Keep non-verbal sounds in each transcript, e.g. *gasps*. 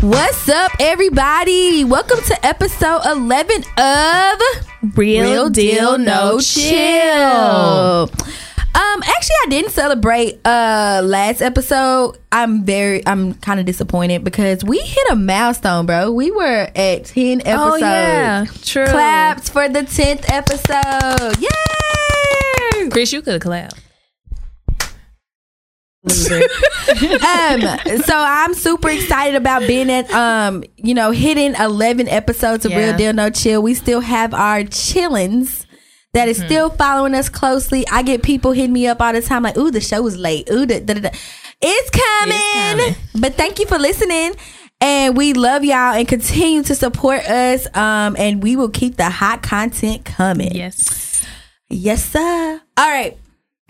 What's up, everybody? Welcome to episode 11 of Real Deal No Chill. Um, actually, I didn't celebrate uh last episode. I'm very, I'm kind of disappointed because we hit a milestone, bro. We were at 10 episodes. Oh yeah, true. Claps for the 10th episode. Yay! Chris, you could have clapped. *laughs* um so i'm super excited about being at um you know hitting 11 episodes of Yeah. real deal no chill we still have our chillins that is still following us closely i get people hitting me up all the time like ooh the show is late ooh da, da, da. It's, coming. coming. but thank you for listening and we love y'all and continue to support us um and we will keep the hot content coming Yes. Yes, sir. All right.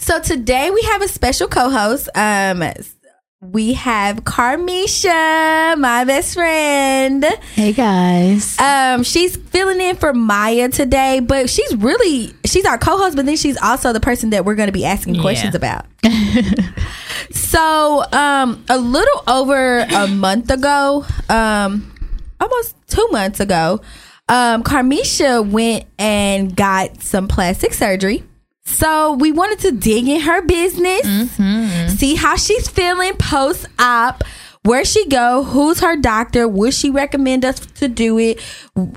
So today we have a special co-host. Um, we have Carmeshia, my best friend. Hey guys. Um, she's filling in for Maya today, but she's really she's our co-host, but then she's also the person that we're going to be asking Yeah. questions about. so, um, a little over a month ago, um, almost two months ago, um, Carmeshia went and got some plastic surgery. So we wanted to dig in her business, see how she's feeling post op. Where she go? Who's her doctor? Would she recommend us to do it?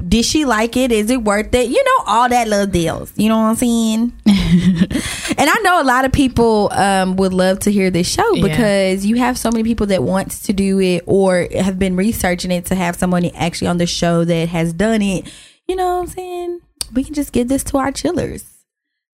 Did she like it? Is it worth it? You know all that little deals. You know what I'm saying? *laughs* and I know a lot of people um, would love to hear this show Yeah. because you have so many people that want to do it or have been researching it to have someone actually on the show that has done it. You know what I'm saying? We can just give this to our chillers.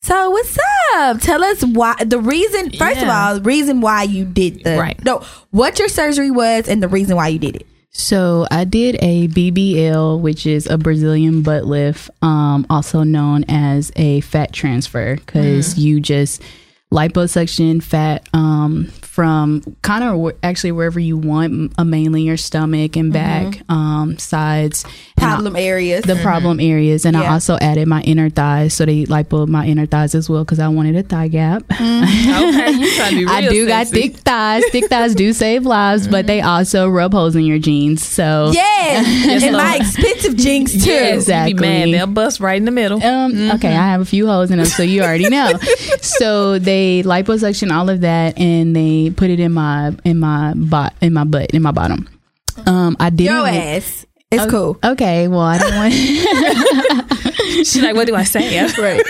So what's up? Tell us why the reason first of all, the reason why you did the Right. no what your surgery was and the reason why you did it. So I did a BBL, which is a Brazilian butt lift, um, also known as a fat transfer, because you just liposuction fat um, from kind of actually wherever you want, uh, mainly your stomach and back, um, sides, and I- Problem areas. the problem areas. And I also added my inner thighs, so they lipo my inner thighs as well, because I wanted a thigh gap. *laughs* Okay, you trying to be real I do got thick thighs. Thick thighs do save lives, but they also rub holes in your jeans. So yes, *laughs* and my expensive jinx *laughs* too. You Exactly. be mad. They'll bust right in the middle. Um, okay, I have a few holes in them, so you already know. so they liposuction all of that, and they put it in my in my bot in my butt in my bottom. Um, I didn't. Your ass. It's Oh, cool. Okay, well, I didn't want. *laughs* *laughs* She's like, what do I say? right.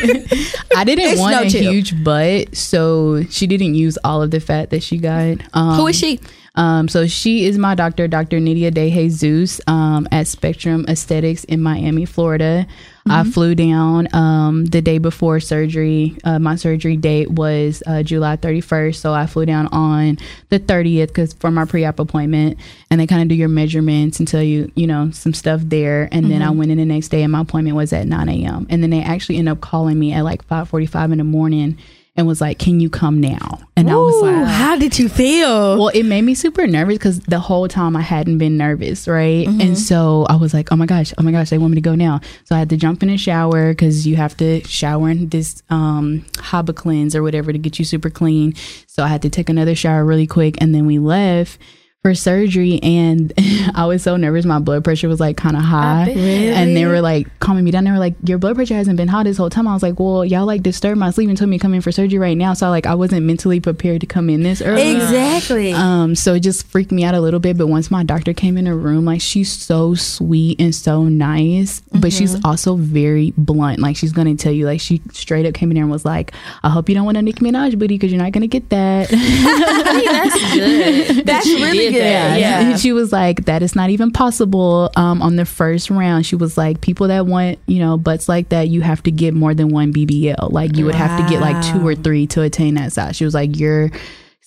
I didn't It's want no a chill. huge butt, so she didn't use all of the fat that she got. Um, Who is she? Um, so she is my doctor, Dr. Nydia De Jesus, um, at Spectrum Aesthetics in Miami, Florida. I flew down um, the day before surgery. Uh, my surgery date was uh, July 31st, so I flew down on the 30th because for my pre-op appointment, and they kind of do your measurements and tell you, you know, some stuff there. And then I went in the next day, and my appointment was at 9 a.m. And then they actually end up calling me at like 5:45 in the morning and was like, "Can you come now?" And I was like, how did you feel? well, it made me super nervous because the whole time I hadn't been nervous, right? Mm-hmm. And so I was like, oh my gosh, oh my gosh, they want me to go now. So I had to jump in the shower because you have to shower in this um, Hibiclens or whatever to get you super clean. So I had to take another shower really quick. And then we left for surgery. And *laughs* I was so nervous. My blood pressure was like kind of high. bet. And they were like calming me down. They were like, your blood pressure hasn't been high this whole time. I was like, well, y'all like disturbed my sleep and told me to come in for surgery right now. So like, I wasn't mentally prepared to come in this early. exactly. Um, so it just freaked me out a little bit. But once my doctor came in the room, like she's so sweet and so nice, but she's also very blunt. Like she's gonna tell you, like she straight up came in there and was like, "I hope you don't want a Nicki Minaj booty because you're not gonna get that." *laughs* That's good. *laughs* That's really good. Yeah. And she was like, "That is not even possible." Um, on the first round, she was like, "People that want you know butts like that, you have to get more than one BBL. Like you would have to get like two or three to attain that size." She was like, "Your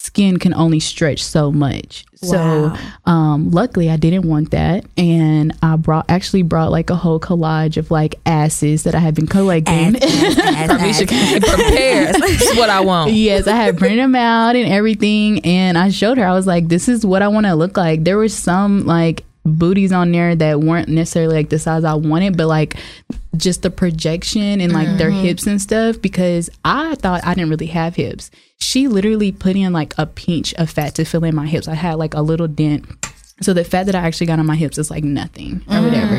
skin can only stretch so much." So, um, luckily, I didn't want that, and I brought actually brought like a whole collage of like asses that I had been collecting. Carmeshia came prepared. That's what I want. yes, I had printed them out and everything, and I showed her. I was like, "This is what I want to look like." There was some like booties on there that weren't necessarily like the size I wanted, but like just the projection and like their hips and stuff. Because I thought I didn't really have hips. She literally put in like a pinch of fat to fill in my hips. I had like a little dent So the fat that I actually got on my hips is like nothing or whatever,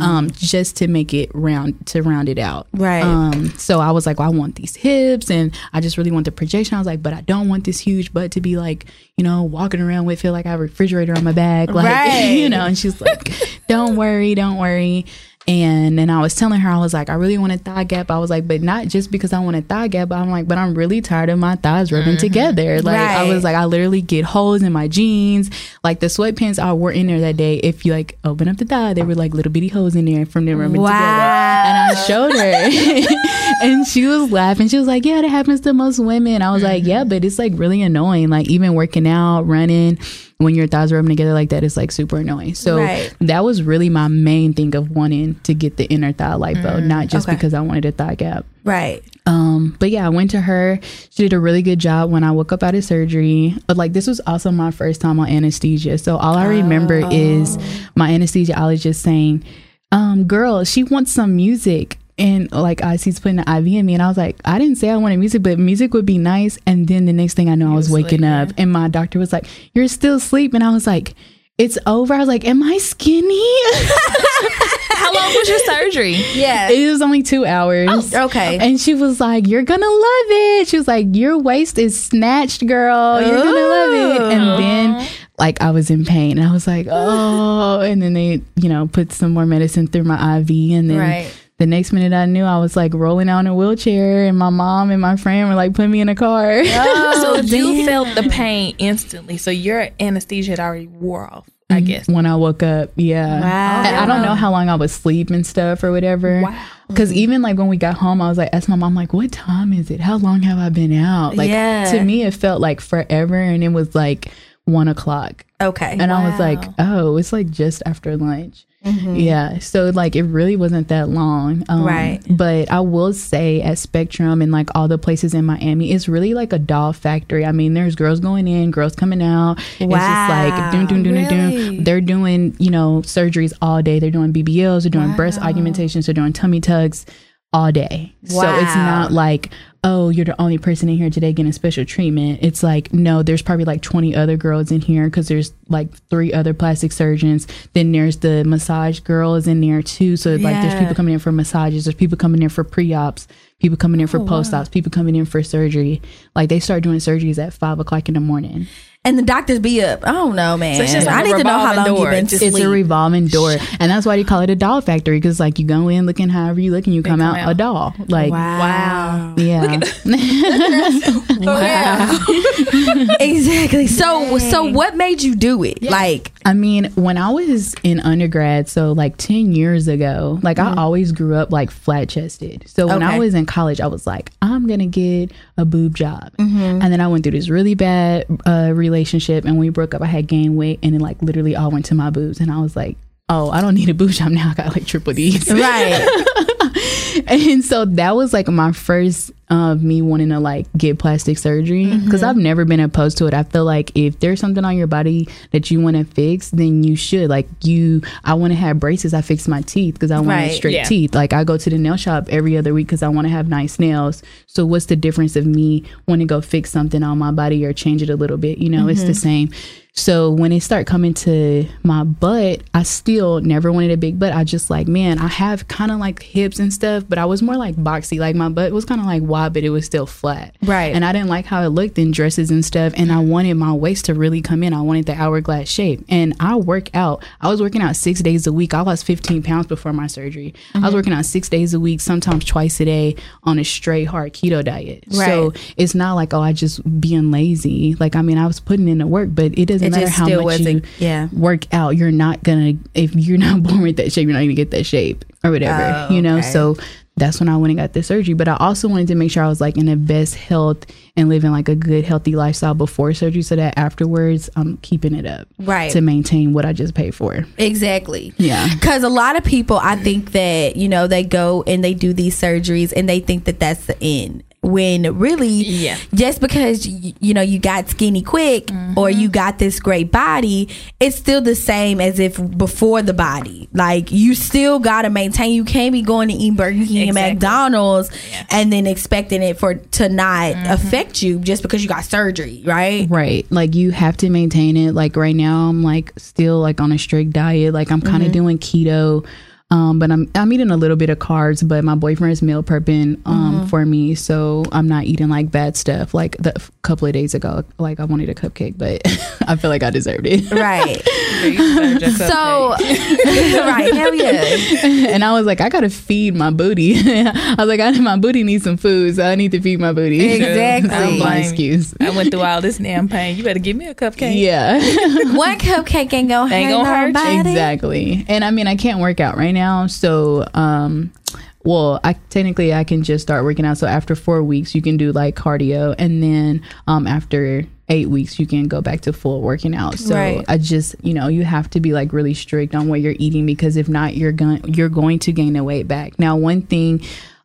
um, just to make it round to round it out. Right. Um, so I was like, well, I want these hips, and I just really want the projection. I was like, but I don't want this huge butt to be like, you know, walking around with feel like I have a refrigerator on my back, like *laughs* Right. you know. And she's like, don't worry, don't worry. And then I was telling her, I was like, I really want a thigh gap. I was like, but not just because I want a thigh gap. But I'm like, but I'm really tired of my thighs rubbing mm-hmm. together. Like I was like, I literally get holes in my jeans. Like the sweatpants I wore in there that day. If you like open up the thigh, there were like little bitty holes in there from them rubbing together. And I showed her, *laughs* and she was laughing. She was like, "Yeah, that happens to most women." I was like, "Yeah, but it's like really annoying. Like even working out, running." When your thighs are rubbing together like that, it's like super annoying. So Right. that was really my main thing of wanting to get the inner thigh lipo, not just Okay. because I wanted a thigh gap. Right. Um, but yeah, I went to her. She did a really good job when I woke up out of surgery. But like this was also my first time on anesthesia. So all I remember is my anesthesiologist saying, um, girl, she wants some music. And like I she's putting the IV in me and I was like, I didn't say I wanted music, but music would be nice. And then the next thing I know I was waking up and my doctor was like, You're still asleep. And I was like, It's over. I was like, Am I skinny? *laughs* How long was your surgery? Yeah. it was only two hours. Oh, okay. And she was like, You're gonna love it. She was like, Your waist is snatched, girl. You're gonna love it. And then like I was in pain and I was like, *laughs* Oh and then they, you know, put some more medicine through my IV and then Right. The next minute I knew I was like rolling out in a wheelchair and my mom and my friend were like putting me in a car. *laughs* *laughs* so you felt the pain instantly. So your anesthesia had already wore off, I mm-hmm. guess. when I woke up. Yeah. Wow. And I don't know how long I was asleep and stuff or whatever. Wow. Because even like when we got home, I was like, asked my mom, like, what time is it? How long have I been out? Like, Yeah. to me, it felt like forever. And it was like one o'clock. Okay. And I was like, oh, it's like just after lunch. Yeah. So like it really wasn't that long. Um, Right. But I will say at Spectrum and like all the places in Miami, it's really like a doll factory. I mean, there's girls going in, girls coming out. It's just like doom, doom, doom, Really? doom. They're doing, you know, surgeries all day. They're doing BBLs, they're doing breast augmentations, they're doing tummy tucks all day. So it's not like, oh, you're the only person in here today getting special treatment. It's like, no, there's probably like 20 other girls in here because there's like three other plastic surgeons. Then there's the massage girl is in there too. So like there's people coming in for massages, there's people coming in for pre ops, people coming in for oh, post ops, people coming in for surgery. Like they start doing surgeries at five o'clock in the morning. And the doctors be up. I don't know, man. So it's just like I a need to know how long revolving you've door. been Just It's asleep. a revolving door, and that's why they call it a doll factory because like you go in looking however you look and you come, come out, out. a doll. Like wow. *laughs* *laughs* Oh, yeah, wow, *laughs* exactly. So so what made you do it? Like I mean, when I was in undergrad, so like 10 years ago, like I mm-hmm. always grew up like flat chested. So when I was in college, I was like, I'm going to get a boob job. And then I went through this really bad uh, relationship and when we broke up. I had gained weight and it like literally all went to my boobs. And I was like, oh, I don't need a boob job now. I got like triple D's. right. *laughs* and so that was like my first uh, me wanting to like get plastic surgery because I've never been opposed to it. I feel like if there's something on your body that you want to fix, then you should. Like you, I want to have braces. I fix my teeth because I want Right. straight Yeah. teeth. Like I go to the nail shop every other week because I want to have nice nails. So what's the difference of me wanting to go fix something on my body or change it a little bit? You know, it's the same. So when it start coming to my butt, I still never wanted a big butt. I just like, man, I have kind of like hips and stuff, but I was more like boxy. Like my butt was kind of like wide, but it was still flat. Right. And I didn't like how it looked in dresses and stuff. And I wanted my waist to really come in. I wanted the hourglass shape. And I work out. I was working out six days a week. I lost 15 pounds before my surgery. I Mm-hmm. was working out six days a week, sometimes twice a day on a straight hard keto diet. So it's not like, oh, I just being lazy. Like, I mean, I was putting in the work, but it doesn't It matter how much you yeah. work out. You're not gonna, if you're not *laughs* born with that shape, you're not gonna get that shape or whatever, Oh, you know? okay. So that's when I went and got the surgery. But I also wanted to make sure I was like in the best health and living like a good, healthy lifestyle before surgery so that afterwards I'm keeping it up. Right. To maintain what I just paid for. Exactly. Yeah. Because a lot of people, I think that, you know, they go and they do these surgeries and they think that that's the end. When really Yeah. just because y- you know you got skinny quick or you mm-hmm. got this great body it's still the same as if before the body like you still got to maintain you can't be going to eat burger king and Exactly. mcdonald's and then expecting it for to not mm-hmm. affect you just because you got surgery right Right. Like you have to maintain it. Like right now I'm like still like on a strict diet. Like I'm kind of mm-hmm. doing keto. Um, but I'm I'm eating a little bit of carbs, but my boyfriend is meal prepping um for me, so I'm not eating like bad stuff. Like the f- couple of days ago, like I wanted a cupcake, but *laughs* I feel like I deserved it. right *laughs* You deserved your so *laughs* right hell yeah and I was like, I gotta feed my booty. I was like, I, my booty needs some food, so I need to feed my booty. Exactly. That was my excuse. I went through all this damn pain. You better give me a cupcake. Yeah. one cupcake ain't gonna Ain't hurt gonna hurt you. nobody. exactly and i mean i can't work out right now so um well i technically i can just start working out so after four weeks you can do like cardio and then um after eight weeks you can go back to full working out so Right. i just you know you have to be like really strict on what you're eating because if not you're going you're going to gain the weight back now one thing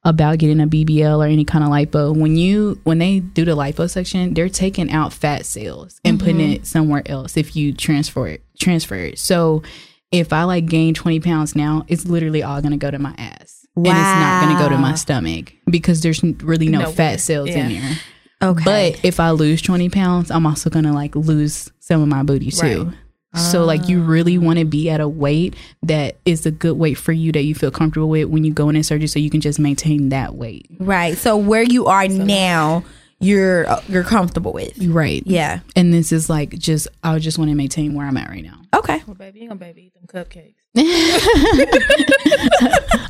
about getting a BBL or any kind of lipo. When you when they do the liposuction, they're taking out fat cells and putting it somewhere else if you transfer it transfer it. So if I like gain 20 pounds now, it's literally all gonna go to my ass. And it's not gonna go to my stomach because there's really no fat cells in Yeah. there. okay But if I lose 20 pounds, I'm also gonna like lose some of my booty too. Right. So like you really want to be at a weight that is a good weight for you that you feel comfortable with when you go in surgery so you can just maintain that weight. right so where you are now you're uh, you're comfortable with Right. yeah And this is like just I just want to maintain where I'm at right now. okay Well, baby, you gonna baby eat them cupcakes. *laughs* *laughs*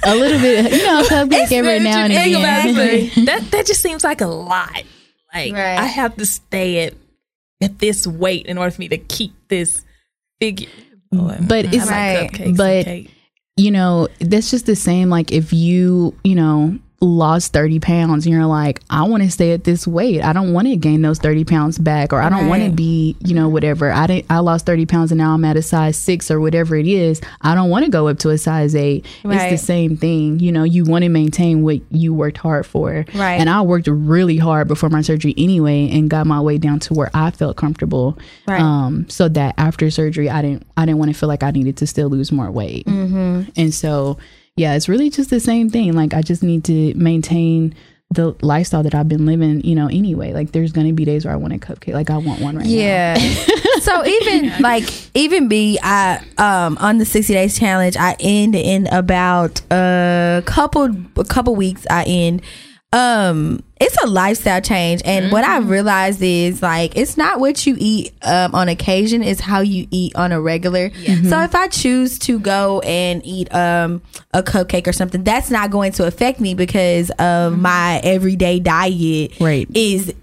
A little bit, you know, cupcake every now and again. Exactly. *laughs* that that just seems like a lot. Like Right. I have to stay at at this weight in order for me to keep this figure. Boy, But it's- like Right. cupcakes but- you know, that's just the same. Like if you, you know, lost 30 pounds and you're like, I want to stay at this weight. I don't want to gain those 30 pounds back or I don't want to be, you know, whatever. I didn't, I lost 30 pounds and now I'm at a size six or whatever it is. I don't want to go up to a size eight. Right. It's the same thing. You know, you want to maintain what you worked hard for. Right. And I worked really hard before my surgery anyway and got my weight down to where I felt comfortable. Right. Um, so that after surgery, I didn't, I didn't want to feel like I needed to still lose more weight. Mm-hmm. And so, yeah, it's really just the same thing. Like, I just need to maintain the lifestyle that I've been living, you know, anyway. Like, there's to be days where I want a cupcake. Like, I want one right now. Yeah. *laughs* so even like even me, I um on the sixty days challenge, I end in about a couple a couple weeks. I end. Um, it's a lifestyle change, and what I realized is like it's not what you eat um, on occasion; it's how you eat on a regular. So if I choose to go and eat um a cupcake or something, that's not going to affect me because of my everyday diet. Right. is g-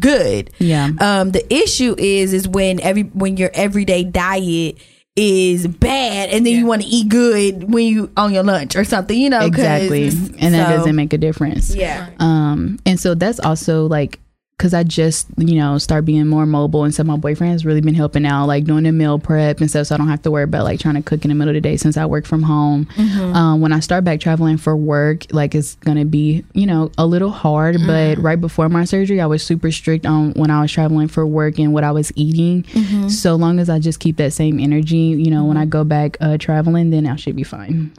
good. Yeah. Um, the issue is is when every when your everyday diet is bad, and then you want to eat good when you on your lunch or something. You know Exactly. And that doesn't make a difference. Yeah. Um, and so that's also like, cause I just, you know, start being more mobile. And so my boyfriend has really been helping out, like doing the meal prep and stuff. So I don't have to worry about like trying to cook in the middle of the day since I work from home. Um, when I start back traveling for work, like it's going to be, you know, a little hard. But right before my surgery, I was super strict on when I was traveling for work and what I was eating. So long as I just keep that same energy, you know, when I go back uh, traveling, then I should be fine.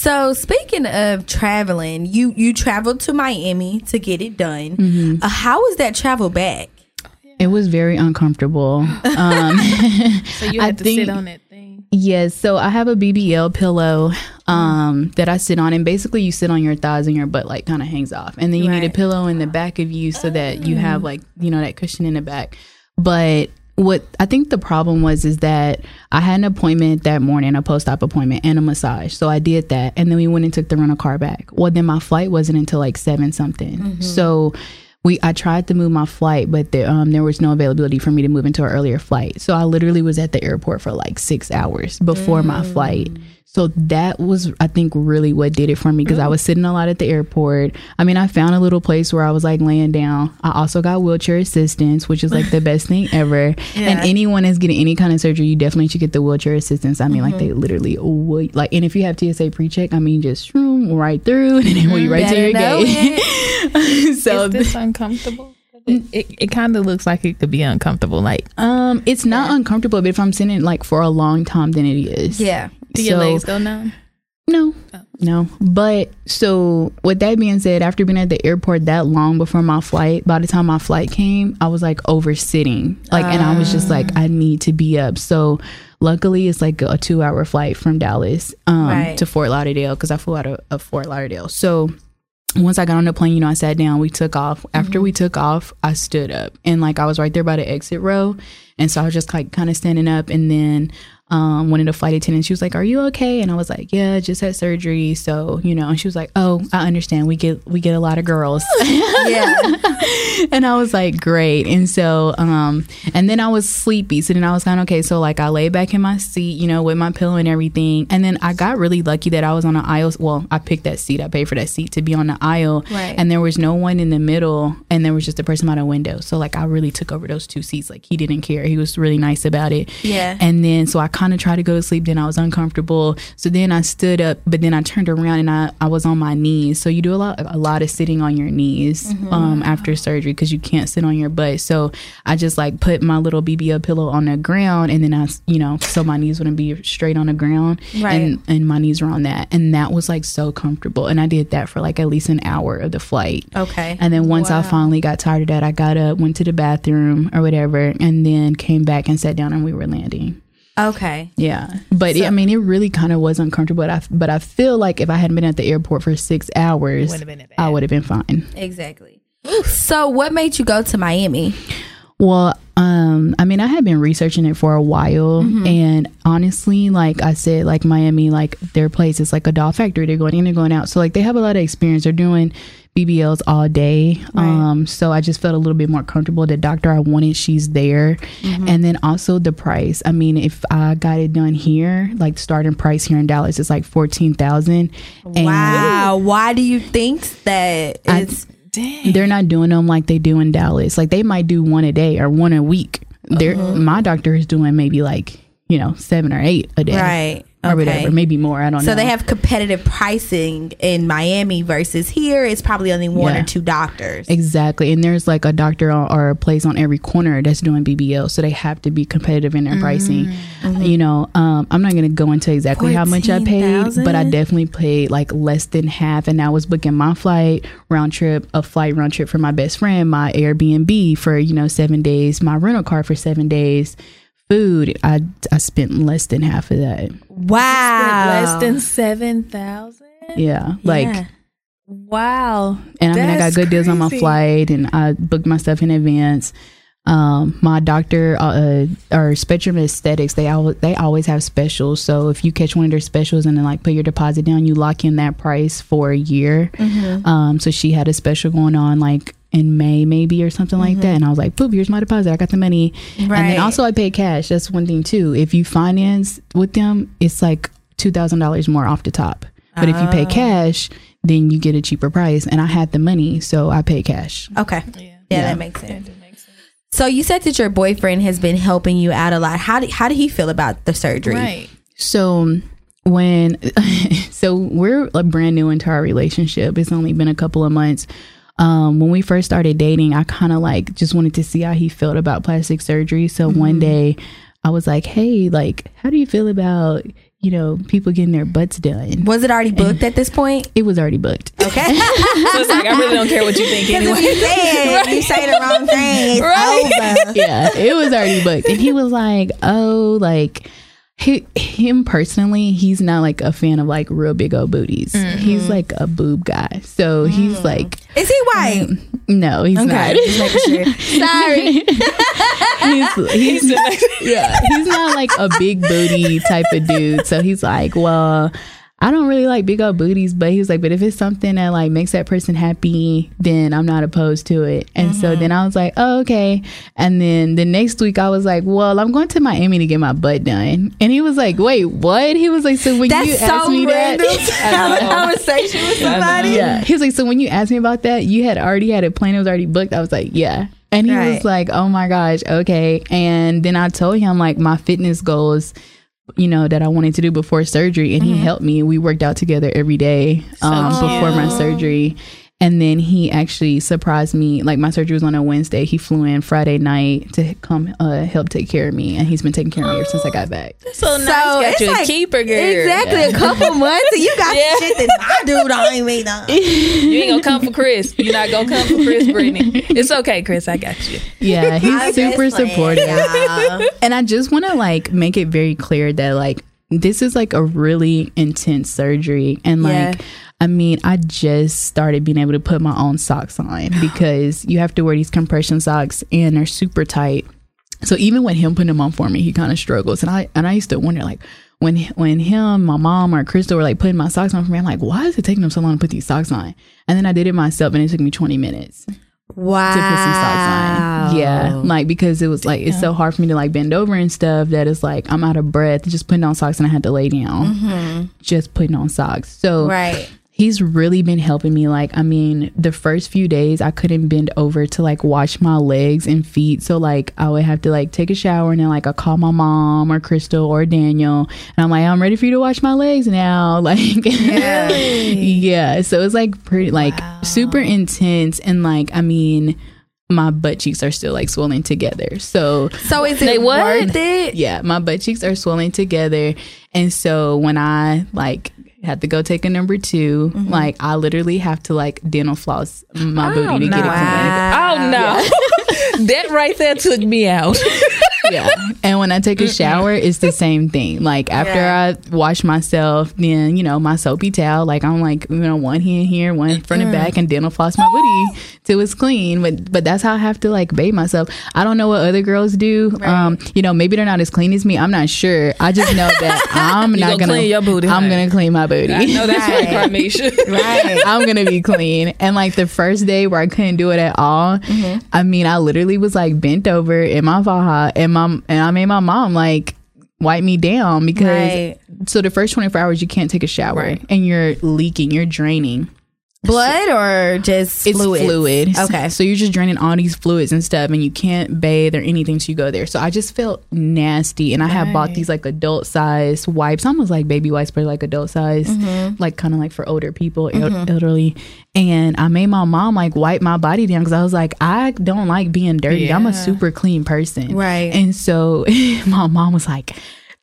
So speaking of traveling, you you traveled to Miami to get it done. Uh, how was that travel back? It was very uncomfortable. *laughs* Um, *laughs* So you I had to think- sit on that thing. yes, so I have a BBL pillow um, that I sit on, and basically you sit on your thighs and your butt like kind of hangs off, and then you need a pillow in the back of you so that you have like you know that cushion in the back. But what I think the problem was is that I had an appointment that morning, a post op appointment and a massage. So I did that, and then we went and took the rental car back. Well, then my flight wasn't until like seven something. So we I tried to move my flight, but there um there was no availability for me to move into an earlier flight. So I literally was at the airport for like six hours before my flight. So that was, I think, really what did it for me because I was sitting a lot at the airport. I mean, I found a little place where I was like laying down. I also got wheelchair assistance, which is like the best thing *laughs* ever. And anyone that's getting any kind of surgery, you definitely should get the wheelchair assistance. I mean, like they literally would like, and if you have TSA pre-check, I mean, just shroom right through *laughs* and then we right to your gate. *laughs* so Is this uncomfortable? It, it, it kind of looks like it could be uncomfortable. Like, um, it's not uncomfortable, but if I'm sitting like for a long time, then it is. Yeah. Do your So- legs go numb? No, Oh. no. But so, with that being said, after being at the airport that long before my flight, by the time my flight came, I was like over sitting, like, and I was just like, I need to be up. So, luckily, it's like a two hour flight from Dallas um, Right. to Fort Lauderdale because I flew out of, of Fort Lauderdale. So. Once I got on the plane, you know, I sat down, we took off. After we took off, I stood up and like I was right there by the exit row. And so I was just like kind of standing up. And then um, one of the flight attendants, she was like, "Are you okay?" And I was like, "Yeah, just had surgery." So you know, and she was like, "Oh, I understand. We get we get a lot of girls." *laughs* Yeah. *laughs* and I was like, "Great." And so, um, and then I was sleepy. So then I was kind of okay. So like I lay back in my seat, you know, with my pillow and everything. And then I got really lucky that I was on the aisle. Well, I picked that seat. I paid for that seat to be on the aisle. Right. And there was no one in the middle, and there was just a person by the window. So like I really took over those two seats. Like he didn't care. He was really nice about it. Yeah. And then so I kind of tried to go to sleep. Then I was uncomfortable. So then I stood up, but then I turned around and I, I was on my knees. So you do a lot a lot of sitting on your knees um, after surgery because you can't sit on your butt. So I just like put my little BBL pillow on the ground, and then I you know so my knees wouldn't be straight on the ground, Right. and and my knees were on that, and that was like so comfortable. And I did that for like at least an hour of the flight. Okay. And then once I finally got tired of that, I got up, went to the bathroom or whatever, and then came back and sat down, and we were landing. Okay. Yeah, but it- I mean, it really kind of was uncomfortable. But I, but I feel like if I hadn't been at the airport for six hours, Wouldn't have been that I would have been fine. Exactly. So, what made you go to Miami? Well, um, I mean, I had been researching it for a while, and honestly, like I said, like Miami, like their place is like a doll factory. They're going in and going out, so like they have a lot of experience. They're doing BBLs all day, um, so I just felt a little bit more comfortable. The doctor I wanted, she's there, and then also the price. I mean, if I got it done here, like starting price here in Dallas is like fourteen thousand. Wow. Why do you think that I- it's Dang. they're not doing them like they do in Dallas. Like they might do one a day or one a week. They're Uh-huh. my doctor is doing maybe like you know seven or eight a day, right? Or whatever, maybe more. I don't know. So they have competitive pricing in Miami versus here. It's probably only one Yeah. or two doctors. exactly, and there's like a doctor or, a place on every corner that's doing BBL, so they have to be competitive in their pricing. Mm-hmm. You know, um, I'm not going to go into exactly how much I paid, but I definitely paid like less than half, and I was booking my flight round trip, a flight round trip for my best friend, my Airbnb for you know seven days, my rental car for seven days. Food, I I spent less than half of that. Wow. Less than seven thousand. Yeah, like Yeah. Wow. and I mean I got That's good deals on my flight and I booked my stuff in advance. Um, my doctor uh, or Spectrum Aesthetics, they always they always have specials. So if you catch one of their specials and then like put your deposit down, you lock in that price for a year. Mm-hmm. Um, so she had a special going on like in May maybe or something like that, and I was like, "Boop, here's my deposit. I got the money." Right. And Mm-hmm. Then also I paid cash. That's one thing too. If you finance with them, it's like two thousand dollars more off the top. But if you Oh. pay cash, then you get a cheaper price. And I had the money, so I paid cash. Okay. Yeah. Yeah, Yeah. that makes sense. That makes sense. So you said that your boyfriend has been helping you out a lot. How did how did he feel about the surgery? Right. So when *laughs* so we're like brand new into our relationship. It's only been a couple of months. Um, when we first started dating, I kind of like just wanted to see how he felt about plastic surgery. So one day I was like, "Hey, like, how do you feel about you know people getting their butts done?" Was it already booked at this point? It was already booked. Okay. *laughs* So it's like I really don't care what you think *laughs* anyway. you say *laughs* it, you say the wrong thing, it's over. yeah, it was already booked. And he was like, oh, like he, him personally, he's not like a fan of like real big old booties. Mm-hmm. He's like a boob guy. So he's mm. like, Is he white? Um, no, he's Okay, not. just making sure. *laughs* Sorry. he's, he's *laughs* yeah, he's not like a big booty type of dude. So he's like, well, I don't really like big old booties, but he was like, but if it's something that like makes that person happy, then I'm not opposed to it. And so mm-hmm. then I was like, oh, okay. And then the next week I was like, well, I'm going to Miami to get my butt done. And he was like, wait, what? He was like, so when you That's asked me random. that, have a conversation with somebody. yeah, he was like, so when you asked me about that, you had already had a plane, it was already booked. I was like, yeah. And he Right. was like, oh my gosh, okay. And then I told him like my fitness goals you know that I wanted to do before surgery, and he helped me. We worked out together every day um, before my surgery, and then he actually surprised me. Like my surgery was on a Wednesday. He flew in Friday night to come uh, help take care of me, and he's been taking care of me ever since I got *gasps* back. So nice. So got it's you a like- keeper, girl. Exactly, a couple *laughs* months, and you got Yeah. shit that I do don't even know. You ain't gonna come for Chris. You're not gonna come for Chris, Brittany. It's okay, Chris. I got you. Yeah, he's I'm super supportive. y'all. *laughs* and I just want to like make it very clear that like this is like a really intense surgery and like Yeah. I mean, I just started being able to put my own socks on *sighs* because you have to wear these compression socks and they're super tight. So even when him putting them on for me, he kind of struggles. And I and I used to wonder like when when him, my mom, or Crystal were like putting my socks on for me, I'm like, why is it taking them so long to put these socks on? And then I did it myself, and it took me 20 minutes Wow. to put some socks on. Yeah, like because it was like it's so hard for me to like bend over and stuff that it's like I'm out of breath just putting on socks and I had to lay down. Mm-hmm. Just putting on socks. So Right. He's really been helping me. Like I mean, the first few days I couldn't bend over to like wash my legs and feet. So like I would have to like take a shower and then like I call my mom or Crystal or Daniel and I'm like I'm ready for you to wash my legs now. *laughs* Like Yeah. *laughs* yeah so it's like pretty like super intense and like i mean my butt cheeks are still like swelling together so So is it what? worth it? yeah my butt cheeks are swelling together and so when i like had to go take a number 2 Mm-hmm. like i literally have to like dental floss my booty to no. get it clean Oh no, *laughs* that right there took me out. *laughs* yeah. And when I take a shower, it's the same thing. Like after Yeah. I wash myself, then you know my soapy towel. Like I'm like you know one hand here, one front and back, and dental floss my booty till it's clean. But but that's how I have to like bathe myself. I don't know what other girls do. Um, you know maybe they're not as clean as me. I'm not sure. I just know that *laughs* I'm not gonna gonna clean your booty, I'm honey. gonna clean my booty. I know that's right, *laughs* Right. Carmeshia. Right. I'm gonna be clean. And like the first day where I couldn't do it at all, Mm-hmm. I mean, I literally was like bent over in my faja, and my and I made my mom like wipe me down because Right. so the first 24 hours you can't take a shower Right. and you're leaking, you're draining. Blood or just It's fluids? fluid. Okay. So you're just draining all these fluids and stuff and you can't bathe or anything So you go there. So I just felt nasty and I had bought these like adult size wipes, almost like baby wipes, but like adult size, Mm-hmm. like kind of like for older people, el- elderly. And I made my mom like wipe my body down because I was like, I don't like being dirty. I'm a super clean person. Right. And so *laughs* my mom was like,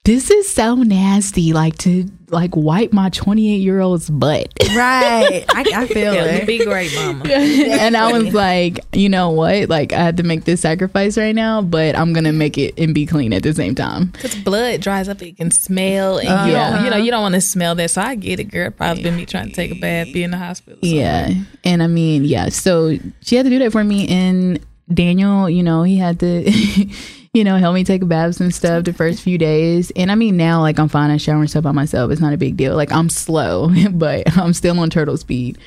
this is so nasty, like to like wipe my 28 year old's butt. Right. I, I *laughs* feel Yeah, it. be great, mama. *laughs* and I was like, you know what? Like, I had to make this sacrifice right now, but I'm gonna make it and be clean at the same time. Because blood dries up, it can smell, and you don't, you know, you don't want to smell that. So I get it, girl. Probably been me trying to take a bath, be in the hospital. So. Yeah, and I mean, yeah. So she had to do that for me, and Daniel, you know, he had to. *laughs* You know, help me take baths and stuff the first few days. And I mean, now, like, I'm fine. I shower and stuff by myself. It's not a big deal. Like, I'm slow, *laughs* but I'm still on turtle speed.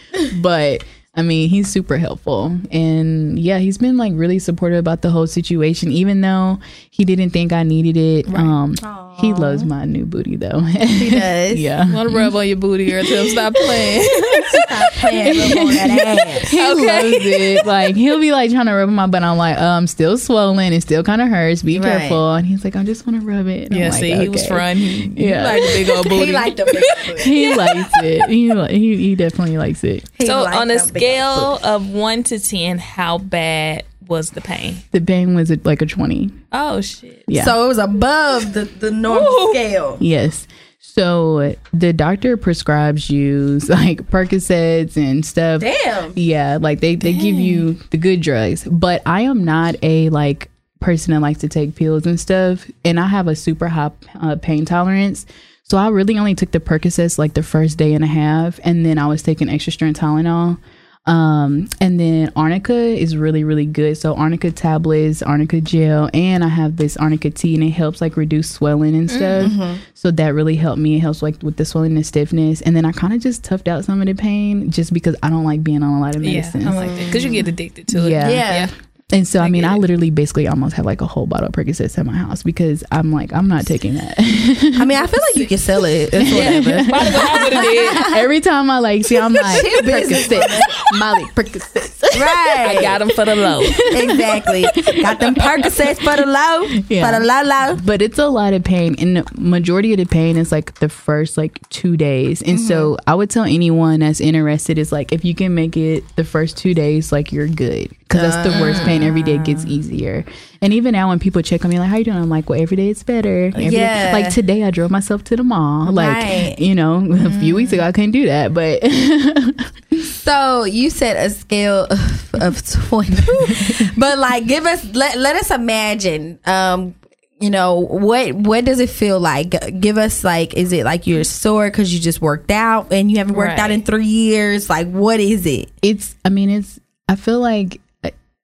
But I mean, he's super helpful. And yeah, he's been like really supportive about the whole situation, even though he didn't think I needed it. Um, he loves my new booty though. He *laughs* does. yeah. Want to rub on your booty, girl? Tell him stop playing. Stop playing with all that *laughs* ass. He loves it. Like he'll be like trying to rub my butt. I'm like, um, I'm still swollen. It still kind of hurts. Be Right. careful. And he's like, I just want to rub it. And I'm yeah, like, see, he was "Okay." front. He, Yeah. yeah, like a big old *laughs* booty. He like the big foot. He likes it. He, li- he he definitely likes it. He so on a them big scale of one to ten, how bad was the pain? The pain was like a twenty. Oh shit! Yeah. So it was above the, the normal scale. Yes. So the doctor prescribes you *laughs* like Percocets and stuff. Damn. Yeah, like they they give you the good drugs, but I am not a like person that likes to take pills and stuff, and I have a super high uh, pain tolerance. So I really only took the Percocets like the first day and a half, and then I was taking extra strength Tylenol. Um, and then arnica is really, really good. So arnica tablets, arnica gel, and I have this arnica tea and it helps like reduce swelling and stuff. So that really helped me. It helps like with the swelling and stiffness. And then I kind of just toughed out some of the pain just because I don't like being on a lot of Yeah, medicine. I like that because you get addicted to it. Yeah. Yeah. And so, I, mean, I literally basically almost have like a whole bottle of Percocets at my house because I'm like, I'm not taking that. I mean, I feel like you can sell it. It's whatever. Probably what I would have did. Every time I like see, I'm like, Percocets, Molly Percocets. right. I got them for the low. exactly. Got them Percocets for the low, Yeah. for the low low. But it's a lot of pain, and the majority of the pain is like the first like two days. And so mm-hmm. I would tell anyone that's interested is like if you can make it the first two days, like you're good because that's the worst pain. Every day gets easier. And even now, when people check on me, like, "How you doing?" I'm like, "Well, every day it's better." Every day- Yeah. Like today, I drove myself to the mall. Like Right. you know, *laughs* a few weeks ago I couldn't do that, but *laughs* So you said a scale of, of twenty, *laughs* but like, give us let let us imagine. Um, you know what what does it feel like? Give us like, is it like you're sore because you just worked out and you haven't worked out in three years? Like, what is it? it's i mean it's i feel like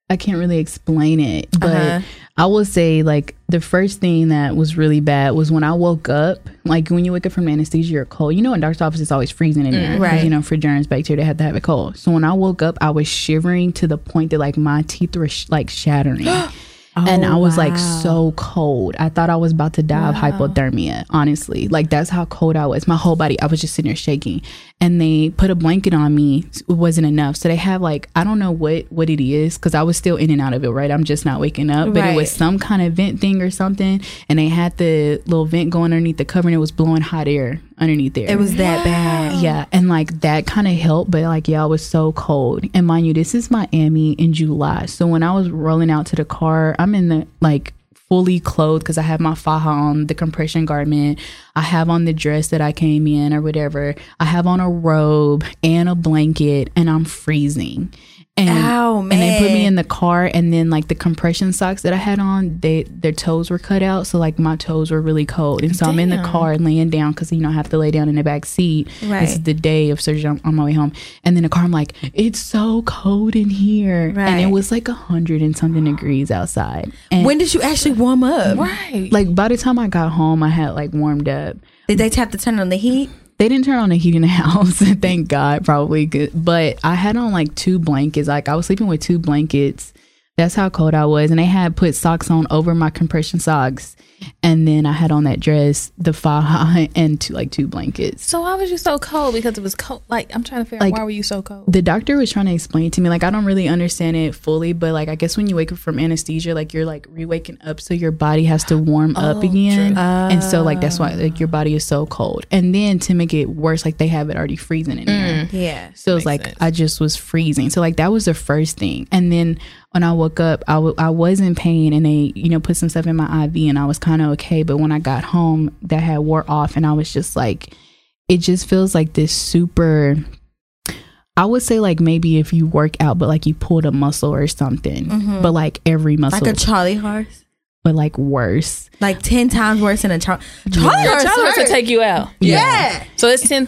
I, can't really explain it but Uh-huh. i will say like the first thing that was really bad was when i woke up like when you wake up from anesthesia you're cold you know in doctor's office it's always freezing in there 'cause, Right. you know for germs bacteria they have to have it cold so when i woke up i was shivering to the point that like my teeth were sh- like shattering *gasps* *gasps* *gasps* and I oh, was like so cold. I thought I was about to die of hypothermia, honestly. Like that's how cold I was. My whole body, I was just sitting there shaking. And they put a blanket on me. It wasn't enough. So they have like I don't know what what it is cuz I was still in and out of it, right? I'm just not waking up, but it was some kind of vent thing or something and they had the little vent going underneath the cover and it was blowing hot air underneath there. It was that *gasps* bad. Yeah, and like that kind of helped, but like yeah, I was so cold. And mind you, this is Miami in July. So when I was rolling out to the car, I'm in the like fully clothed because I have my faja on, the compression garment. I have on the dress that I came in or whatever. I have on a robe and a blanket, and I'm freezing. And, Ow, and they put me in the car and then like the compression socks that I had on, they their toes were cut out. So like my toes were really cold. And so I'm in the Damn. car laying down because you know I have to lay down in the back seat. Right. This is the day of surgery. I'm on my way home. And then the car, I'm like, it's so cold in here. right. And it was like a hundred and something degrees outside. And When did you actually warm up? Right. like by the time I got home, I had like warmed up. Did they have to turn on the heat? They didn't turn on the heat in the *laughs* house. Thank God, probably good. But I had on like two blankets. Like I was sleeping with two blankets. That's how cold I was. And they had put socks on over my compression socks. And then I had on that dress, the faja, *laughs* and two, like two blankets. so why was you so cold? Because it was cold. Like I'm trying to figure Like- out why were you so cold? the doctor was trying to explain to me like i don't really understand it fully but like i guess when you wake up from anesthesia like you're like re-waking up so your body has to warm up oh, again and so like that's why like your ah. body is so cold and then to make it worse like they have it already freezing in there mm. Yeah. so it's like sense. i just was freezing so like that was the first thing and then when i woke up I I was in pain and they you know put some stuff in my iv and i was kind of okay but when i got home that had wore off and i was just like it just feels like this super I would say like maybe if you work out, but like you pulled a muscle or something, mm-hmm. but like every muscle, Like a Charlie horse? but like worse. Like 10 times worse than a Char- Charlie Your horse. child was to take you out. Yeah. So it's ten.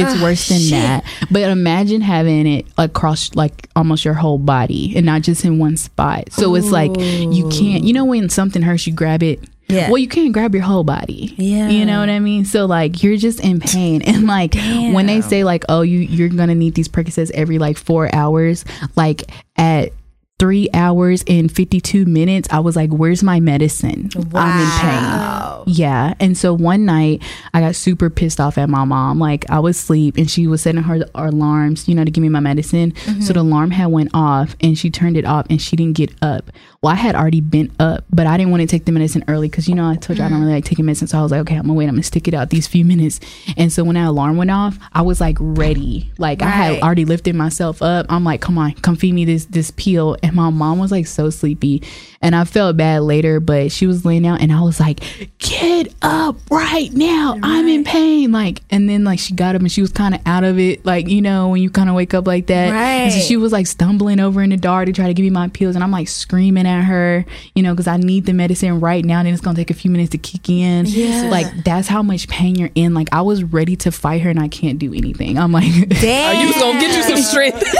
It's Ah, worse than shit. that. But imagine having it across like almost your whole body and not just in one spot. So it's like you can't. You know when something hurts, you grab it. Yeah. Well, you can't grab your whole body. Yeah. You know what I mean? So like you're just in pain. *laughs* And like when they say like, oh, you you're gonna need these Percocets every like four hours, like at three hours and 52 minutes, I was like, where's my medicine? I'm in pain. Yeah. And so one night I got super pissed off at my mom. Like I was asleep and she was setting her alarms, you know, to give me my medicine. So mm-hmm. the alarm had went off and she turned it off and she didn't get up. Well, I had already been up, but I didn't want to take the medicine early because you know I told you I don't mm-hmm. really like taking medicine. So I was like, okay, I'm gonna wait. I'm gonna stick it out these few minutes. And so when that alarm went off, I was like ready. Like I had already lifted myself up. I'm like, come on, come feed me this this pill. and my mom was like so sleepy, and I felt bad later. But she was laying out and I was like, "Get up right now! I'm in pain!" Like, and then like she got up and she was kind of out of it, like you know when you kind of wake up like that. And so Right. she was like stumbling over in the dark to try to give me my pills, and I'm like screaming at her, you know, because I need the medicine right now. And it's gonna take a few minutes to kick in. Yeah. Like that's how much pain you're in. Like I was ready to fight her, and I can't do anything. I'm like, *laughs* Damn. Oh, you was gonna get you some strength. *laughs*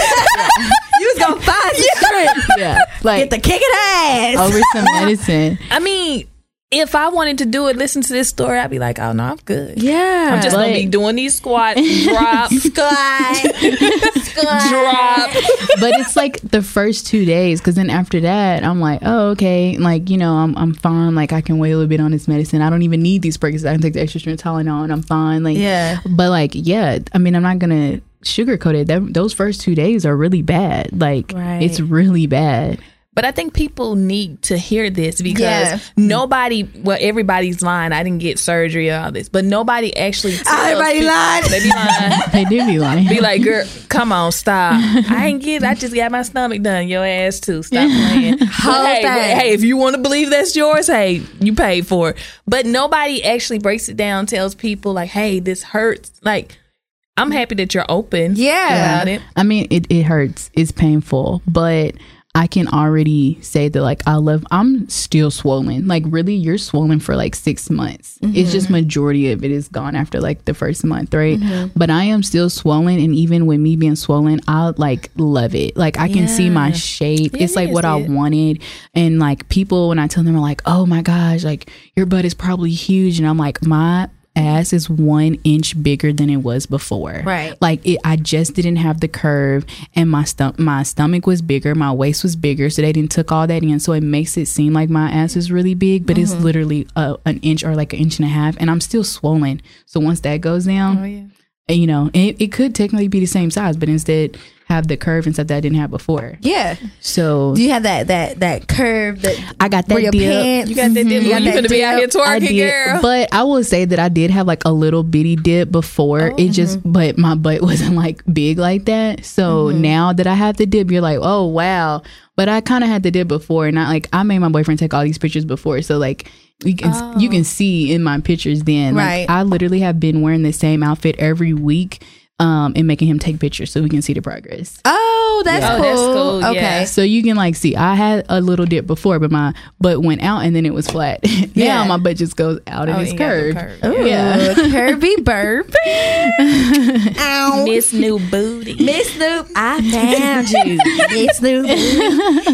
You was gonna find some strength. yeah, like Get the kick in ass. over some medicine. I mean, if I wanted to do it, listen to this story, I'd be like, oh no, I'm good. yeah. I'm just gonna be doing these squats, drop, *laughs* squat. squat. drop. but it's like the first two days because then after that i'm like oh okay like you know I'm, I'm fine like i can wait a little bit on this medicine i don't even need these breaks. i can take the extra strength tylenol and i'm fine like Yeah. but like yeah i mean i'm not gonna sugarcoat it that, those first two days are really bad like Right. it's really bad But I think people need to hear this because Yeah. Hmm. nobody, well, everybody's lying. I didn't get surgery or all this, but nobody actually. tells Everybody people- lying. They be lying. *laughs* they do be lying Be like, girl, come on, stop. *laughs* I ain't get. I just got my stomach done. Your ass too. Stop playing. Whole *laughs* hey, thing. hey, if you want to believe that's yours, hey, you paid for it. But nobody actually breaks it down. Tells people like, hey, this hurts. Like, I'm happy that you're open. Yeah. about it. I mean, it, it hurts. It's painful, but I can already say that like I love. I'm still swollen. Like really, you're swollen for like six months. It's just majority of it is gone after like the first month, right? But I am still swollen, and even with me being swollen, I like love it. Like I can see my shape. It it's like what I wanted, and like people when I tell them are like, oh my gosh, like your butt is probably huge, and I'm like my ass is one inch bigger than it was before Right. like it i just didn't have the curve and my stomach my stomach was bigger my waist was bigger so they didn't took all that in so it makes it seem like my ass is really big but it's mm-hmm. literally a, an inch or like an inch and a half and i'm still swollen so once that goes down Oh yeah. And, you know it, it could technically be the same size but instead have the curve and stuff that i didn't have before Yeah. so Do you have that that that curve that i got that your dip. pants? You got that. dip. Mm-hmm. You got You that finna be out here dip. I twerking, girl. but I will say that I did have like a little bitty dip before. Oh, it just, mm-hmm. but my butt *laughs* wasn't like big like that. So mm-hmm. now that I have the dip, you're like, oh wow. But I kind of had the dip before, and I like I made my boyfriend take all these pictures before, so like you can you can oh. see in my pictures then. Like, Right. I literally have been wearing the same outfit every week. Um, and making him take pictures so we can see the progress. Oh, that's Oh, cool. that's cool, Okay. yeah. So you can like see I had a little dip before, but my butt went out and then it was flat. *laughs* Yeah. now my butt just goes out and Oh, it's you got the curved. curve. Ooh, Yeah. curvy *laughs* burp. Ow. Miss New Booty. Miss Snoop, I found you. Miss Snoop,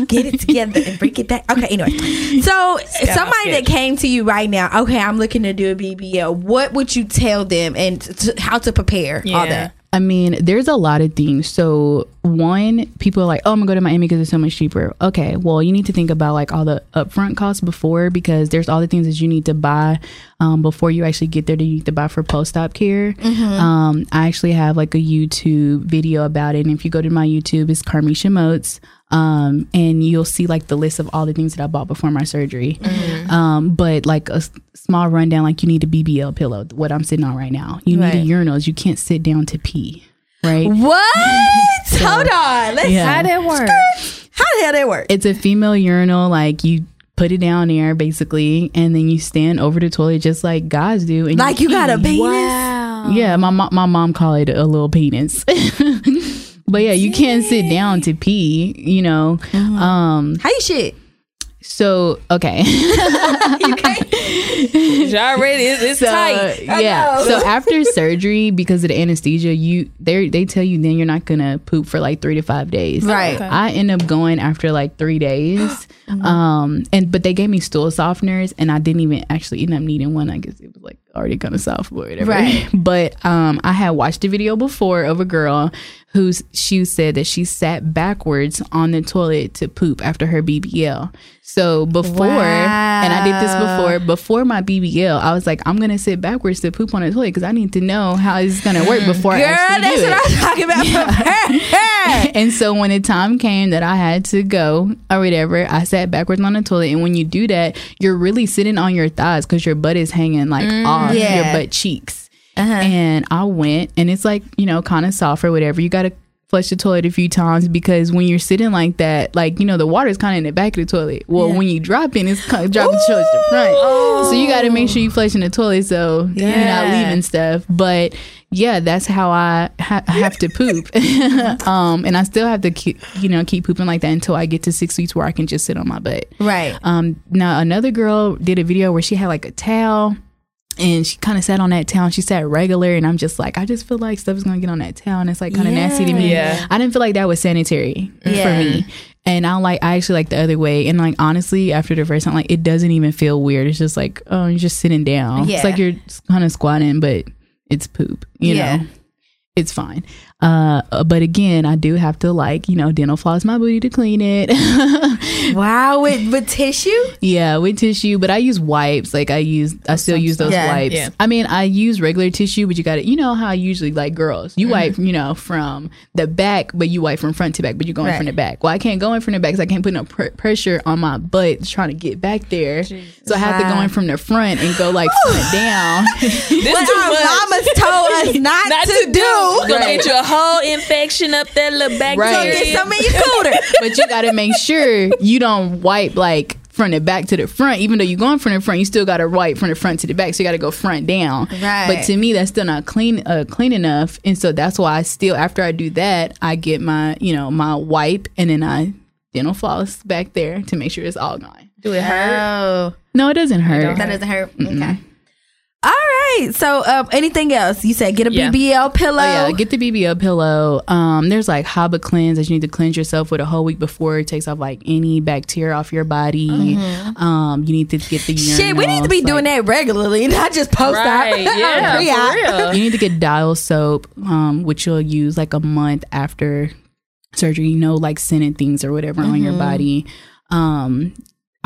get it together and bring it back. Okay, anyway. So, somebody that came to you right now, okay, I'm looking to do a BBL. What would you tell them and t- how to prepare all that? I mean, there's a lot of things. So one, people are like, "Oh, I'm gonna go to Miami because it's so much cheaper." Okay, well, you need to think about like all the upfront costs before because there's all the things that you need to buy um, before you actually get there. That you need to buy for post-op care. Um, I actually have like a YouTube video about it, and if you go to my YouTube, it's Carmeshia Motes. Um, and you'll see like the list of all the things that I bought before my surgery. Um, but like a s- small rundown, like you need a BBL pillow, what I'm sitting on right now. You Right. need a urinals. You can't sit down to pee, right? What? *laughs* Hold on. Let's Yeah. How that work? How the hell that work? It's a female urinal. Like you put it down there basically, and then you stand over the toilet just like guys do. And Like you got a pee. penis? Wow. Yeah, my mo- my mom called it a little penis. *laughs* but yeah, you can't sit down to pee. You know. Um. How you shit? So okay. *laughs* *laughs* Y'all ready? It's, it's So tight. yeah. So after surgery, because of the anesthesia, you they they tell you then you're not gonna poop for like three to five days. Right. Okay. I end up going after like three days. *gasps* Um and but they gave me stool softeners and I didn't even actually end up needing one. I guess it was like already kind of soft or whatever. Right. *laughs* but um I had watched a video before of a girl who's she said that she sat backwards on the toilet to poop after her BBL. So before and I did this before before my BBL, I was like, I'm gonna sit backwards to poop on the toilet because I need to know how it's gonna work *laughs* before I Girl, actually that's do what it. I'm talking about. *laughs* and so when the time came that I had to go or whatever, I sat backwards on the toilet. And when you do that, you're really sitting on your thighs because your butt is hanging like off Yeah. your butt cheeks. Uh-huh. And I went, and it's like you know, kind of soft or whatever. You got to flush the toilet a few times because when you're sitting like that, like you know, the water's kind of in the back of the toilet. Well, Yeah. when you drop in, it's kind of dropping toilet the front. So you got to make sure you flush in the toilet so you're not leaving stuff. But yeah, that's how I ha- have to poop. *laughs* um, and I still have to keep, you know, keep pooping like that until I get to six weeks where I can just sit on my butt. Right. Um, now another girl did a video where she had like a towel and she kind of sat on that towel and she sat regular and I'm just like I just feel like stuff is gonna get on that towel and it's like kind of nasty to me. Yeah. I didn't feel like that was sanitary Yeah. for me. And I like I actually like the other way. And like honestly, after the first time, like it doesn't even feel weird. It's just like, oh, you're just sitting down. Yeah. It's like you're kind of squatting, but it's poop. You Yeah. know? It's fine. Uh, but again, I do have to like, you know, dental floss my booty to clean it. *laughs* Wow, with with tissue. Yeah, with tissue, but I use wipes. Like I use, I still use those Yeah. wipes. Yeah. I mean, I use regular tissue, but you got to, you know how I usually like girls, you wipe, you know, from the back, but you wipe from front to back, but you're going Right. from the back. Well, I can't go in from the back because I can't put no pr- pressure on my butt trying to get back there. So I have to go in from the front and go like front down. This What too our much. mamas told us *laughs* not, Not to, do. Gonna Right. get you a whole infection up that little Right. bacteria. So get some in your *laughs* cooter. but you got to make sure you don't wipe like from the back to the front. Even though you're going from the front, you still got to wipe from the front to the back. So you got to go front down. Right. But to me, that's still not clean, uh, clean enough. And so that's why I still, after I do that, I get my, you know, my wipe and then I dental floss back there to make sure it's all gone. Do it hurt? Oh, No, it doesn't hurt. that doesn't hurt. Okay. All right. So, um, anything else? You said get a Yeah. BBL pillow. Oh yeah, get the BBL pillow. Um, there's like Hibiclens that you need to cleanse yourself with a whole week before it takes off like any bacteria off your body. Um, you need to get the Mm-hmm. Shit, we need to be urinals, doing that regularly, not just post Right. *laughs* Yeah. Real. *laughs* you need to get dial soap, um, which you'll use like a month after surgery, you know, like scented things or whatever on your body. Um,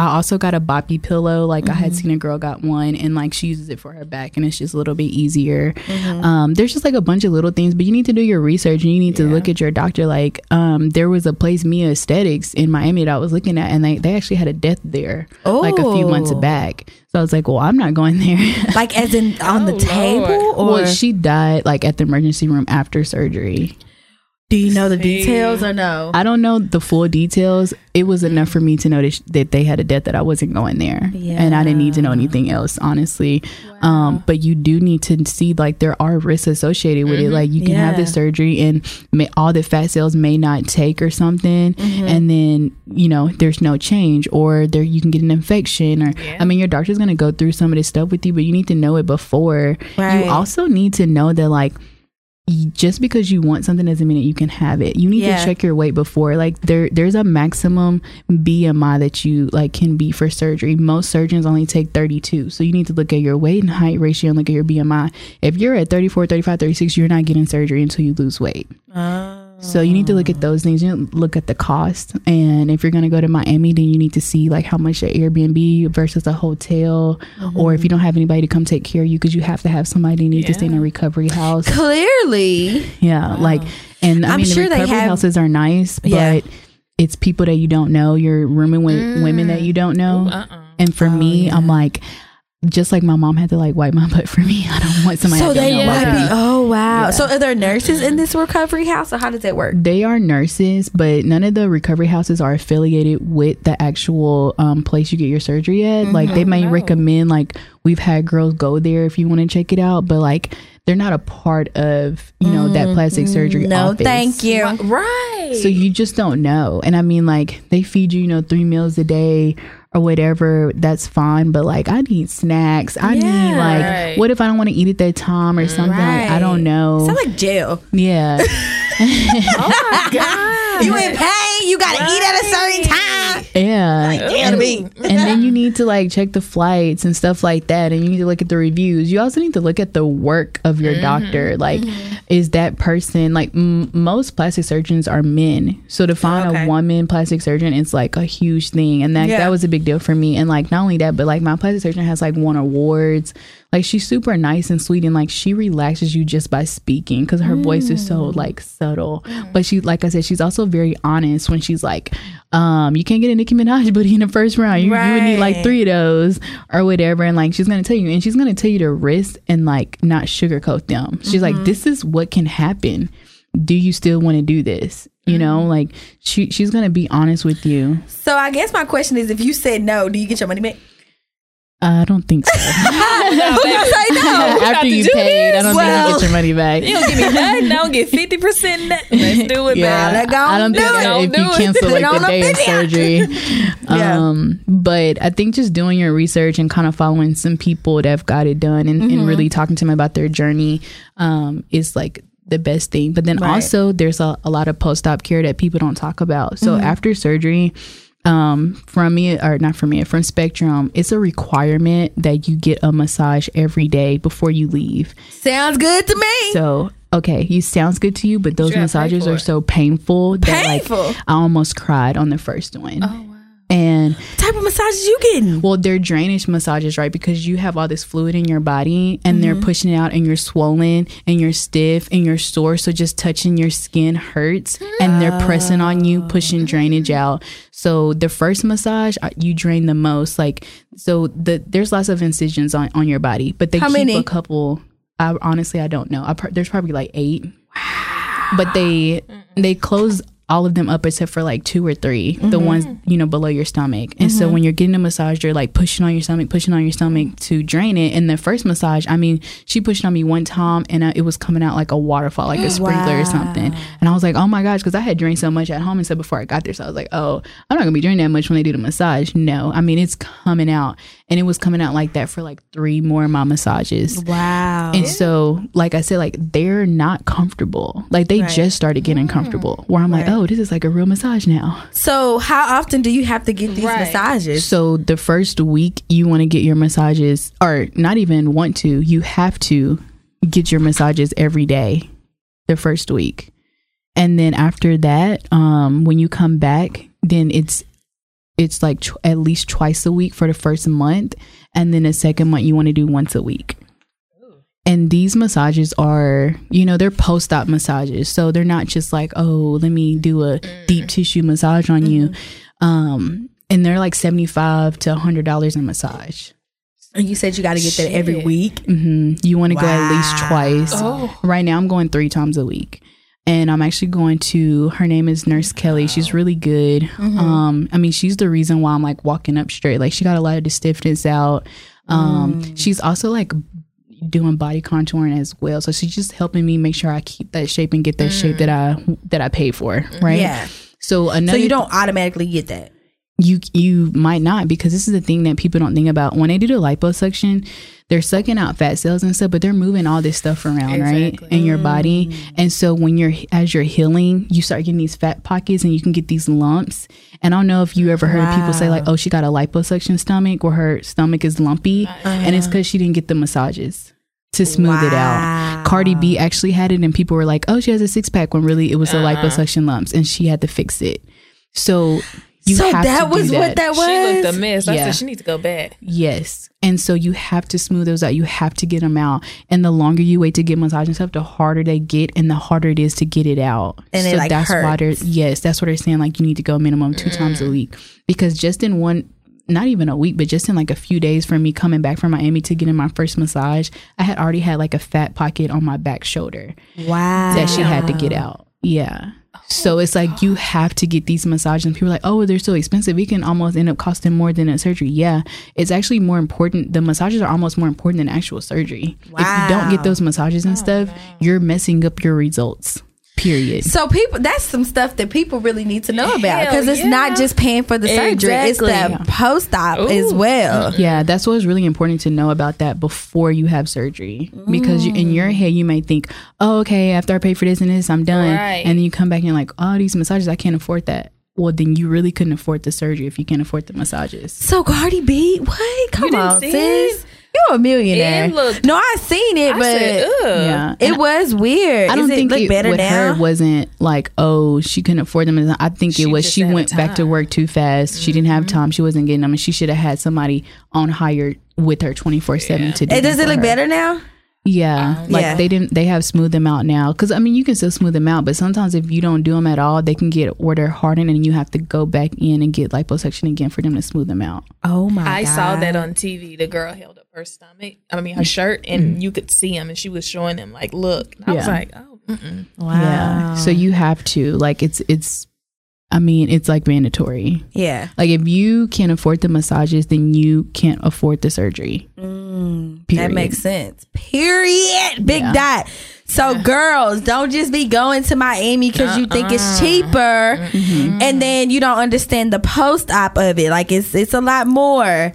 I also got a boppy pillow. Like I had seen a girl got one and like she uses it for her back and it's just a little bit easier. Um, there's just like a bunch of little things, but you need to do your research and you need to look at your doctor. Like, um, there was a place Mia Aesthetics in Miami that I was looking at and they, they actually had a death there like a few months Oh. back. So I was like, well, I'm not going there. *laughs* Like as in on the Oh, table, Lord. or well, she died like at the emergency room after surgery. Do you know the details or no? I don't know the full details. It was enough for me to know that, they had a debt that I wasn't going there, and I didn't need to know anything else, honestly. Um, but you do need to see like there are risks associated with it. Like you can have Yeah. the surgery, and may, all the fat cells may not take or something, and then you know there's no change, or there you can get an infection, or I mean your doctor's gonna go through some of this stuff with you, but you need to know it before. Right. You also need to know that like y- just because you want something doesn't mean that you can have it. You need Yeah. to check your weight before. Like there there's a maximum BMI that you like can be for surgery. Most surgeons only take 32. So you need to look at your weight and height ratio and look at your BMI. If you're at 34, 35, 36, you're not getting surgery until you lose weight. Ah. So you need to look at mm. those things. You need to look at the cost, and if you're going to go to Miami, then you need to see like how much an Airbnb versus a hotel, or if you mm-hmm. don't have anybody to come take care of you, because you have to have somebody you need to stay in a recovery house. Clearly, Yeah, like, and I I'm mean, sure the they have- houses are nice, but Yeah. it's people that you don't know. You're rooming with women that you don't know, mm. Uh-uh. and for me, I'm oh, like. Just like my mom had to like wipe my *laughs* butt for me, I don't want somebody. so that they don't know wipe me. Oh wow! Yeah. So are there nurses in this recovery house, or how does that work? They are nurses, but none of the recovery houses are affiliated with the actual um, place you get your surgery at. Like they may Oh. recommend, like we've had girls go there if you want to check it out, but like they're not a part of you know that plastic surgery. No, office. thank you. Right. So you just don't know. And I mean, like they feed you, you know, three meals a day or whatever. That's fine, but like I need snacks. I need like, Right. what if I don't want to eat at that time or something? Like, I don't know. Sounds like jail. yeah. *laughs* oh my *laughs* god. You in pain? You got to eat at a certain time. Yeah. Damn me. and then you need to like check the flights and stuff like that and you need to look at the reviews you also need to look at the work of your mm-hmm. doctor like mm-hmm. is that person like m- most plastic surgeons are men so to find Okay. a woman plastic surgeon is like a huge thing and that Yeah. that was a big deal for me and like not only that but like my plastic surgeon has like won awards like she's super nice and sweet and like she relaxes you just by speaking because her voice is so mm. like subtle mm. but she like i said she's also very honest when she's like um you can't get a nicki minaj booty in the first round. You, you would need like three of those or whatever. And like she's gonna tell you and she's gonna tell you the risk and like not sugarcoat them. She's like this is what can happen. Do you still want to do this? You know, like she she's gonna be honest with you. So I guess my question is, if you said no, do you get your money back? I don't think so. Gonna say no? After you do paid, I don't Well- think you get your money back. You don't give me nothing. I don't get fifty percent. *laughs* Let's do it, Yeah, go I don't do think. Don't if do you cancel like it on the day of surgery. *laughs* Yeah. Um, but I think just doing your research and kind of following some people that have got it done and, Mm-hmm. and really talking to them about their journey um, is like the best thing. But then Right. also there's a, a lot of post op care that people don't talk about. So Mm-hmm. after surgery, um from me or not from me from spectrum it's a requirement that you get a massage every day before you leave Sounds good to me. so okay, you sounds good to you, but those you massages are so painful that Painful? like I almost cried on the first one. Oh wow. And what type of massages you getting? well, they're drainage massages, right? Because you have all this fluid in your body and Mm-hmm. they're pushing it out and you're swollen and you're stiff and you're sore. So just touching your skin hurts and they're pressing on you, pushing drainage out. So the first massage, uh, you drain the most. Like, so the there's lots of incisions on, on your body, but they How keep many? a couple. I honestly, I don't know. I, pr- there's probably like eight. Wow. But they they close all of them up except for like two or 3 the mm-hmm. ones you know below your stomach. And so mm-hmm. when you're getting a massage, you're like pushing on your stomach, pushing on your stomach to drain it. And the first massage, I mean, she pushed on me one time and uh, it was coming out like a waterfall, like a *gasps* sprinkler or something. And I was like, oh my gosh, because I had drained so much at home and stuff before I got there. So I was like, oh, I'm not gonna be draining that much when they do the massage. No, I mean it's coming out, and it was coming out like that for like three more of my massages. Wow. And so, like I said, like they're not comfortable. Like they Right. just started getting mm. comfortable. Where I'm like, Right. Oh, this is like a real massage now. So how often do you have to get these Right. massages? So the first week you want to get your massages, or not even want to, you have to get your massages every day. The first week, and then after that, um, when you come back, then it's it's like tw- at least twice a week for the first month, and then the second month you want to do once a week. And these massages are, you know, they're post op massages. So they're not just like, oh, let me do a deep tissue massage on you. Um, and they're like 75 to $100 a massage. And you said you got to get that every Shit. week. hmm You want to go at least twice. Oh. Right now, I'm going three times a week. And I'm actually going to, her name is Nurse Kelly. She's really good. Um, I mean, she's the reason why I'm like walking up straight. Like, she got a lot of the stiffness out. Um, She's also like doing body contouring as well. So she's just helping me make sure I keep that shape and get that shape that mm. I that I paid for. Right. Yeah. So another So you don't automatically get that. You you might not because this is the thing that people don't think about. When they do the liposuction they're sucking out fat cells and stuff but they're moving all this stuff around right in your body. Mm. And so when you're as you're healing you start getting these fat pockets and you can get these lumps. And i don't know if you ever heard people say like oh she got a liposuction stomach where her stomach is lumpy uh, and it's uh. because she didn't get the massages to smooth it out. Cardi b actually had it and people were like oh she has a six-pack when really it was the uh-huh. liposuction lumps and she had to fix it. So you so have that to do was what that was. She looked a mess. I said she needs to go back. Yes. And so you have to smooth those out. You have to get them out. And the longer you wait to get massage and stuff, the harder they get and the harder it is to get it out. And it, so like, that's why they're yes, that's what they're saying. Like you need to go minimum two times a mm. week. Because just in one not even a week, but just in like a few days from me coming back from Miami to getting my first massage, I had already had like a fat pocket on my back shoulder wow. that she had to get out. Yeah. So oh it's like you have to get these massages, and people are like, "Oh, they're so expensive. It can almost end up costing more than a surgery." Yeah, it's actually more important. The massages are almost more important than actual surgery. If you don't get those massages and oh, stuff, you're messing up your results. Period. So people, that's some stuff that people really need to know about because it's not just paying for the surgery; it's Exactly. the post-op Ooh. as well. Yeah, that's what's really important to know about that before you have surgery. Because you, in mm. your head, you may think, oh, okay, after I pay for this and this, I'm done. Right. And then you come back and you're like, oh, these massages, I can't afford that. Well, then you really couldn't afford the surgery if you can't afford the massages. So Cardi B, what? Come didn't on, see sis. You're a millionaire. It looked- no, I seen it, I but said. Yeah. it was weird. I don't Is think it it, better with now. her wasn't like, oh, she couldn't afford them. I think it was she went back to work too fast. She didn't have mm-hmm. time. She wasn't getting them, and she should have had somebody on hire with her twenty four seven to do. Hey, does it look her. better now? Yeah, um, like Yeah. they didn't. They have smoothed them out now. Because I mean, you can still smooth them out, but sometimes if you don't do them at all, they can get or they're hardened, and you have to go back in and get liposuction again for them to smooth them out. Oh my! I God. saw that on TV. The girl held up her stomach. I mean, her mm. shirt, and mm. you could see him, and she was showing him like, "Look." And I was like, "Oh Wow. Yeah. So you have to like it's it's. I mean, it's like mandatory. yeah. Like if you can't afford the massages, then you can't afford the surgery. Mm. Mm, that makes sense. Period. Big Yeah. dot. So, girls, don't just be going to Miami because you think it's uh-uh. cheaper, mm-hmm. and then you don't understand the post op of it. Like it's it's a lot more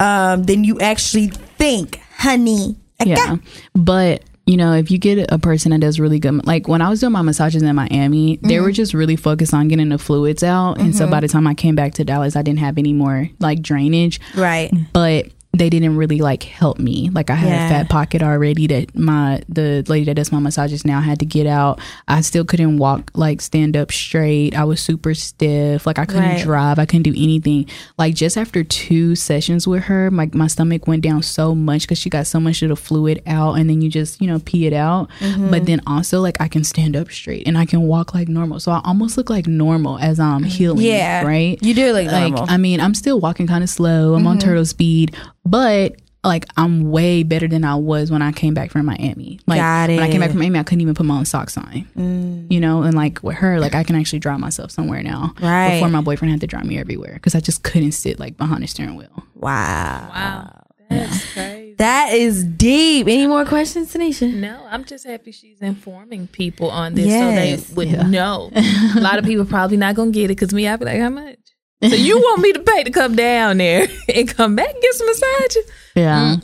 um, than you actually think, honey. Okay? Yeah. But, you know, if you get a person that does really good, like when I was doing my massages in Miami, they were mm-hmm. just really focused on getting the fluids out. And so mm-hmm. by the time I came back to Dallas, I didn't have any more like drainage. Right. But they didn't really like help me. Like I had Yeah. a fat pocket already that my the lady that does my massages now had to get out. I still couldn't walk like stand up straight. I was super stiff. Like I couldn't Right. drive. I couldn't do anything. Like just after two sessions with her, my my stomach went down so much because she got so much of the fluid out, and then you just you know pee it out. Mm-hmm. But then also like I can stand up straight and I can walk like normal. So I almost look like normal as I'm healing. Yeah. Right. You do look Like normal. I mean, I'm still walking kind of slow. I'm on turtle speed, but like I'm way better than I was when I came back from Miami. Like Got when I came back from Miami, I couldn't even put my own socks on. Mm. You know, and like with her, like I can actually drive myself somewhere now. Right. Before my boyfriend had to drive me everywhere because I just couldn't sit like behind the steering wheel. wow. Wow. That's crazy. That is deep. Any more questions, Tanisha? No, I'm just happy she's informing people on this Yes. so they would know. A lot of people probably not gonna get it because me, I'd be like, how much? So you *laughs* want me to pay to come down there *laughs* and come back and get some massage? Yeah.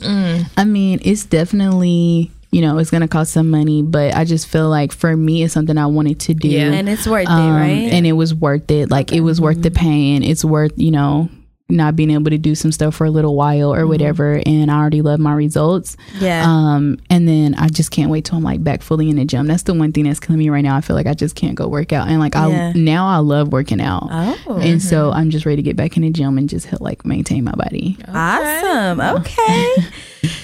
I mean, it's definitely, you know, it's going to cost some money, but I just feel like for me, it's something I wanted to do. Yeah. And it's worth Um, it, right? And it was worth it. Like it was worth the pain. It's worth, you know, not being able to do some stuff for a little while or whatever. And I already love my results. yeah. Um, and then I just can't wait till I'm like back fully in the gym. That's the one thing that's killing me right now. I feel like I just can't go work out. And like Yeah. I now I love working out. oh. And so I'm just ready to get back in the gym and just like maintain my body. Awesome. Okay.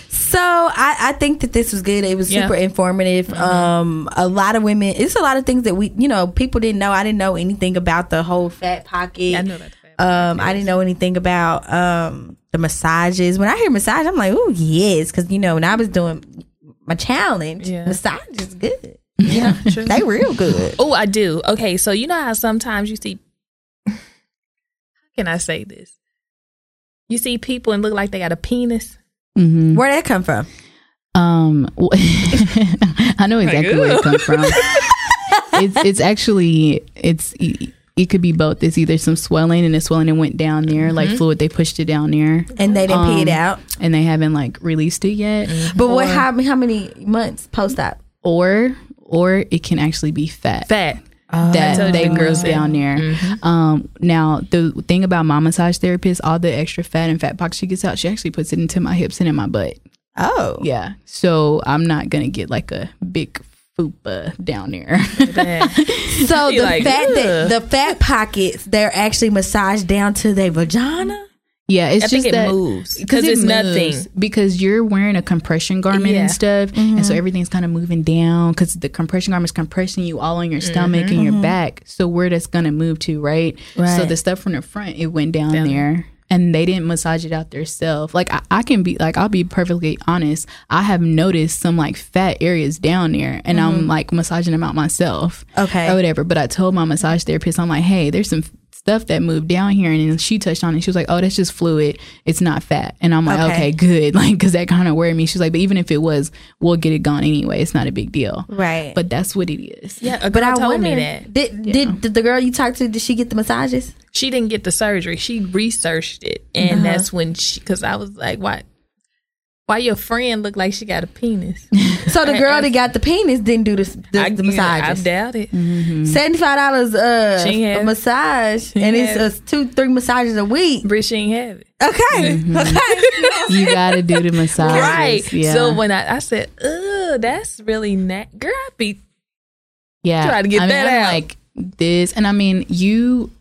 so I, I think that this was good. It was Yeah. super informative. Um, a lot of women. It's a lot of things that we, you know, people didn't know. I didn't know anything about the whole fat pocket. I know that. Um, I didn't know anything about um the massages. When I hear massage, I'm like, oh yes, because you know when I was doing my challenge, Yeah. massage is good. Yeah, they real good. *laughs* Oh, I do. Okay, so you know how sometimes you see how can I say this? You see people and look like they got a penis. hmm Where that come from? Um, *laughs* I know exactly where it comes from. *laughs* it's it's actually it's it could be both. It's either some swelling and the swelling and went down there, like fluid. They pushed it down there, And they didn't pee it Um, out. and they haven't like released it yet. But what? or- How, how many months post op? Or or it can actually be fat. Fat. that they you grows that. down there. Um, now the thing about my massage therapist, all the extra fat and fat pockets she gets out, she actually puts it into my hips and in my butt. Oh, Yeah, so I'm not gonna get like a big fupa down there. *laughs* So You the like, fat that the fat pockets they're actually massaged down to their vagina. yeah, it's I just think it that moves because it it's moves. nothing. because you're wearing a compression garment Yeah. and stuff, and so mm-hmm. everything's kind of moving down because the compression garment's compressing you all on your stomach and your mm-hmm. back. So where that's gonna move to, right? So the stuff from the front it went down, Down there. And they didn't massage it out themselves. Like I, I can be like I'll be perfectly honest. I have noticed some like fat areas down there, and I'm mm-hmm. like massaging them out myself Okay. or whatever. But I told my massage therapist, I'm like, hey, there's some stuff that moved down here, and then she touched on it. She was like, oh, that's just fluid. It's not fat. And I'm like, Okay. okay, good, *laughs* like because that kind of worried me. She's like, but even if it was, we'll get it gone anyway. It's not a big deal. Right. But that's what it is. Yeah, a but I told wonder, me that Did, did did the girl you talked to did she get the massages? she didn't get the surgery. She researched it, and uh-huh. that's when she. Because I was like, why? Why your friend look like she got a penis? *laughs* So the girl that got the penis didn't do the the, I, the I doubt it. Seventy five dollars uh She ain't a massage, and ain't it's uh, two three massages a week. Brit, she ain't have it. Okay, *laughs* okay. *laughs* You got to do the massage. Right. Yeah. So when I, I said, "Ugh, that's really not," girl, I be yeah. try to get I mean, that I'm out. Like this, and I mean, you.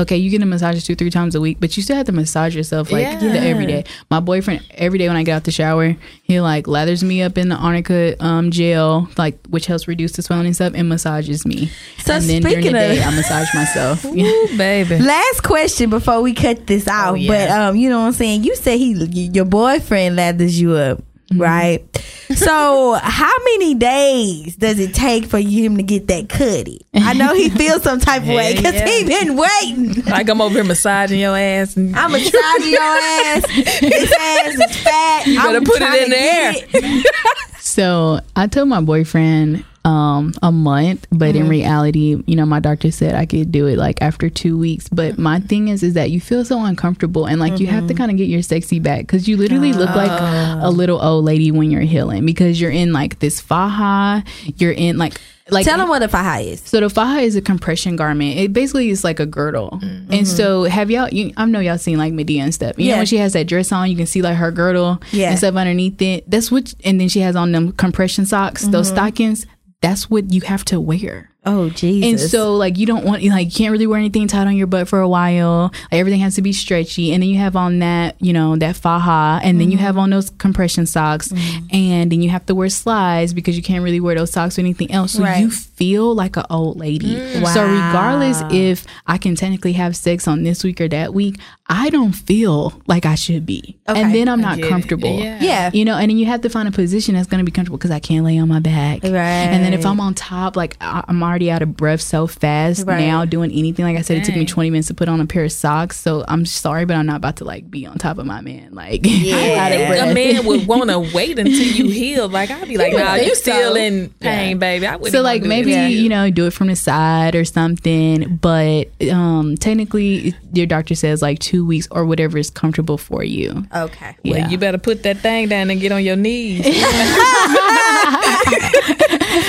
Okay, you get a massage two, three times a week, but you still have to massage yourself like Yeah. every day. My boyfriend, every day when I get out the shower, he like lathers me up in the arnica um, gel, like which helps reduce the swelling and stuff, and massages me. So and then during speaking the of- day, I massage myself. *laughs* Ooh, *laughs* baby. Last question before we cut this out, Oh, yeah. but um, you know what I'm saying. You said he, your boyfriend lathers you up, Mm-hmm. right? So, *laughs* how many days does it take for him to get that cutty? I know he feels some type of way because Yeah. he been waiting. Like I'm over here massaging your ass. And I'm massaging your ass. His ass is fat. You better put it in the air. *laughs* So I told my boyfriend um a month, but in mm-hmm. reality, you know, my doctor said I could do it like after two weeks. But my mm-hmm. thing is, is that you feel so uncomfortable and like you have to mm-hmm. kind of get your sexy back because you literally look like a ah. little old lady when you're healing because you're in like this faja, you're in like like Tell him what a faja is. so the faja is a compression garment. It basically is like a girdle. And so have y'all? You, I know y'all seen like Madea and stuff. You Yeah. know when she has that dress on, you can see like her girdle Yeah. and stuff underneath it. That's what. And then she has on them compression socks, those stockings. That's what you have to wear. Oh Jesus! And so like you don't want like you can't really wear anything tight on your butt for a while. Like, everything has to be stretchy. And then you have on that, you know, that faja and then you mm-hmm. have on those compression socks mm-hmm. and then you have to wear slides because you can't really wear those socks or anything else. So Right. you feel like an old lady. So mm. Wow. regardless if I can technically have sex on this week or that week, I don't feel like I should be. Okay. And then I'm not comfortable. Yeah. yeah, You know, and then you have to find a position that's going to be comfortable because I can't lay on my back. Right. And then if I'm on top, like I- I'm already out of breath so fast Right. now doing anything. Like I said, it took me 20 minutes to put on a pair of socks. So I'm sorry, but I'm not about to like be on top of my man. Like, *laughs* Yeah. Out of breath. a man would want to *laughs* wait until you heal. Like I'd be like, would nah, think you still so. in pain, baby. I wouldn't So like maybe that. you know do it from the side or something, but um technically your doctor says like two weeks or whatever is comfortable for you. okay. Yeah. Well, you better put that thing down and get on your knees. *laughs*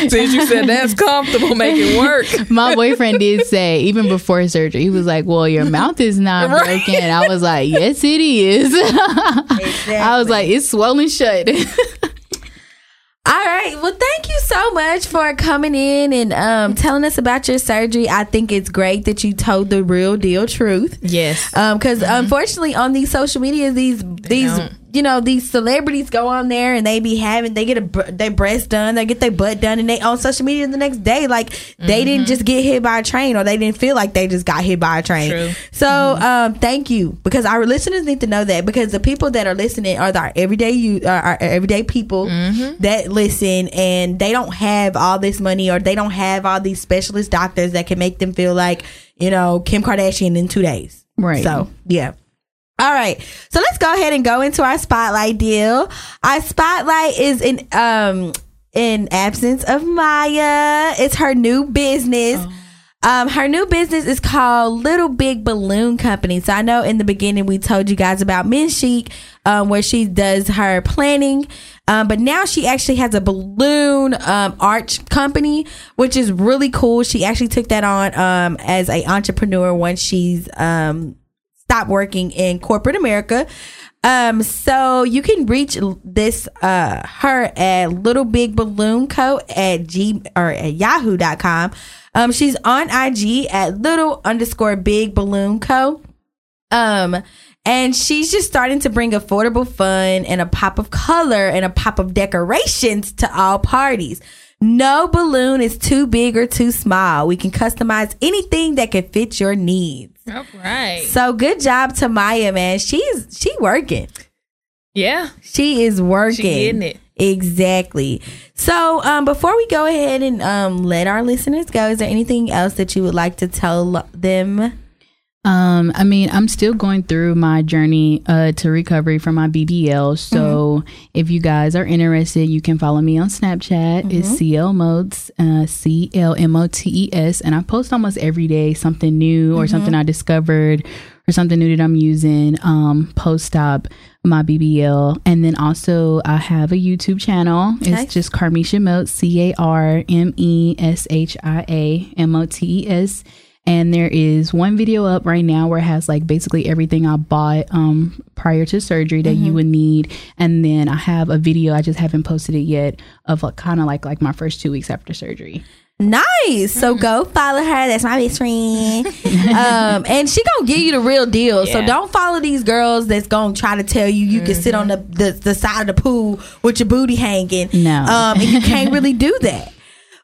Since you said that's comfortable, make it work. *laughs* My boyfriend did say even before surgery, he was like, "Well, your mouth is not Right. broken." I was like, "Yes, it is." *laughs* I was like, "It's swollen shut." All right. Well, thank you so much for coming in and um, telling us about your surgery. I think it's great that you told the real deal truth. Yes. Um, because unfortunately, on these social media, these these don't. You know these celebrities go on there and they be having they get a br- their breast done, they get their butt done, and they on social media the next day like they didn't just get hit by a train or they didn't feel like they just got hit by a train. True. So um, thank you because our listeners need to know that because the people that are listening are our everyday you uh, our everyday people that listen and they don't have all this money or they don't have all these specialist doctors that can make them feel like you know Kim Kardashian in two days. Right. So yeah. All right. So let's go ahead and go into our spotlight deal. Our spotlight is in um in absence of Maya. It's her new business. Um, her new business is called Little Big Balloon Company. So I know in the beginning we told you guys about Men Chic, um, where she does her planning. Um, but now she actually has a balloon um, arch company, which is really cool. She actually took that on um, as a entrepreneur once she's um, stopped working in corporate America. Um, so you can reach this uh her at Little Big Balloon Co at G or at yahoo.com. Um, she's on IG at little underscore big balloon co. Um, and she's just starting to bring affordable fun and a pop of color and a pop of decorations to all parties. No balloon is too big or too small. We can customize anything that can fit your needs. All right. So good job to Maya, man. She's she working. Yeah. She is working. She getting it. Exactly. So um before we go ahead and um let our listeners go, is there anything else that you would like to tell them? Um, I mean, I'm still going through my journey uh, to recovery from my BBL. So if you guys are interested, you can follow me on Snapchat. It's CL Motes, uh, C L M O T E S, and I post almost every day something new or something I discovered or something new that I'm using. Um, post op my BBL, and then also I have a YouTube channel. It's just Carmeshia Motes, C A R M E S H I A M O T E S and there is one video up right now where it has like basically everything I bought um prior to surgery that you would need and then I have a video I just haven't posted it yet of like kind of like like my first 2 weeks after surgery. Nice. So go follow her. That's my best friend. um, *laughs* and she gonna give you the real deal. So don't follow these girls that's gonna try to tell you you can sit on the, the the side of the pool with your booty hanging. No. Um, and you can't really do that.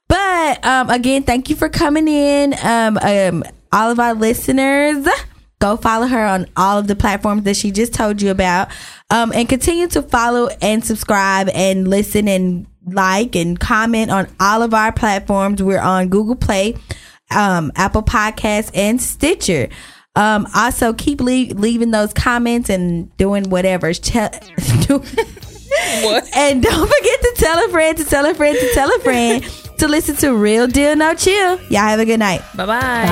But um, again, thank you for coming in. Um, um, all of our listeners. Go follow her on all of the platforms that she just told you about. Um, and continue to follow and subscribe and listen and like and comment on all of our platforms. We're on Google Play, um, Apple Podcasts, and Stitcher. Um, also, keep le- leaving those comments and doing whatever. *laughs* Do- What? and don't forget to tell a friend to tell a friend to tell a friend to listen to Real Deal Now Chill. Y'all have a good night. Bye-bye.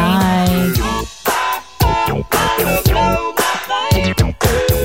Bye.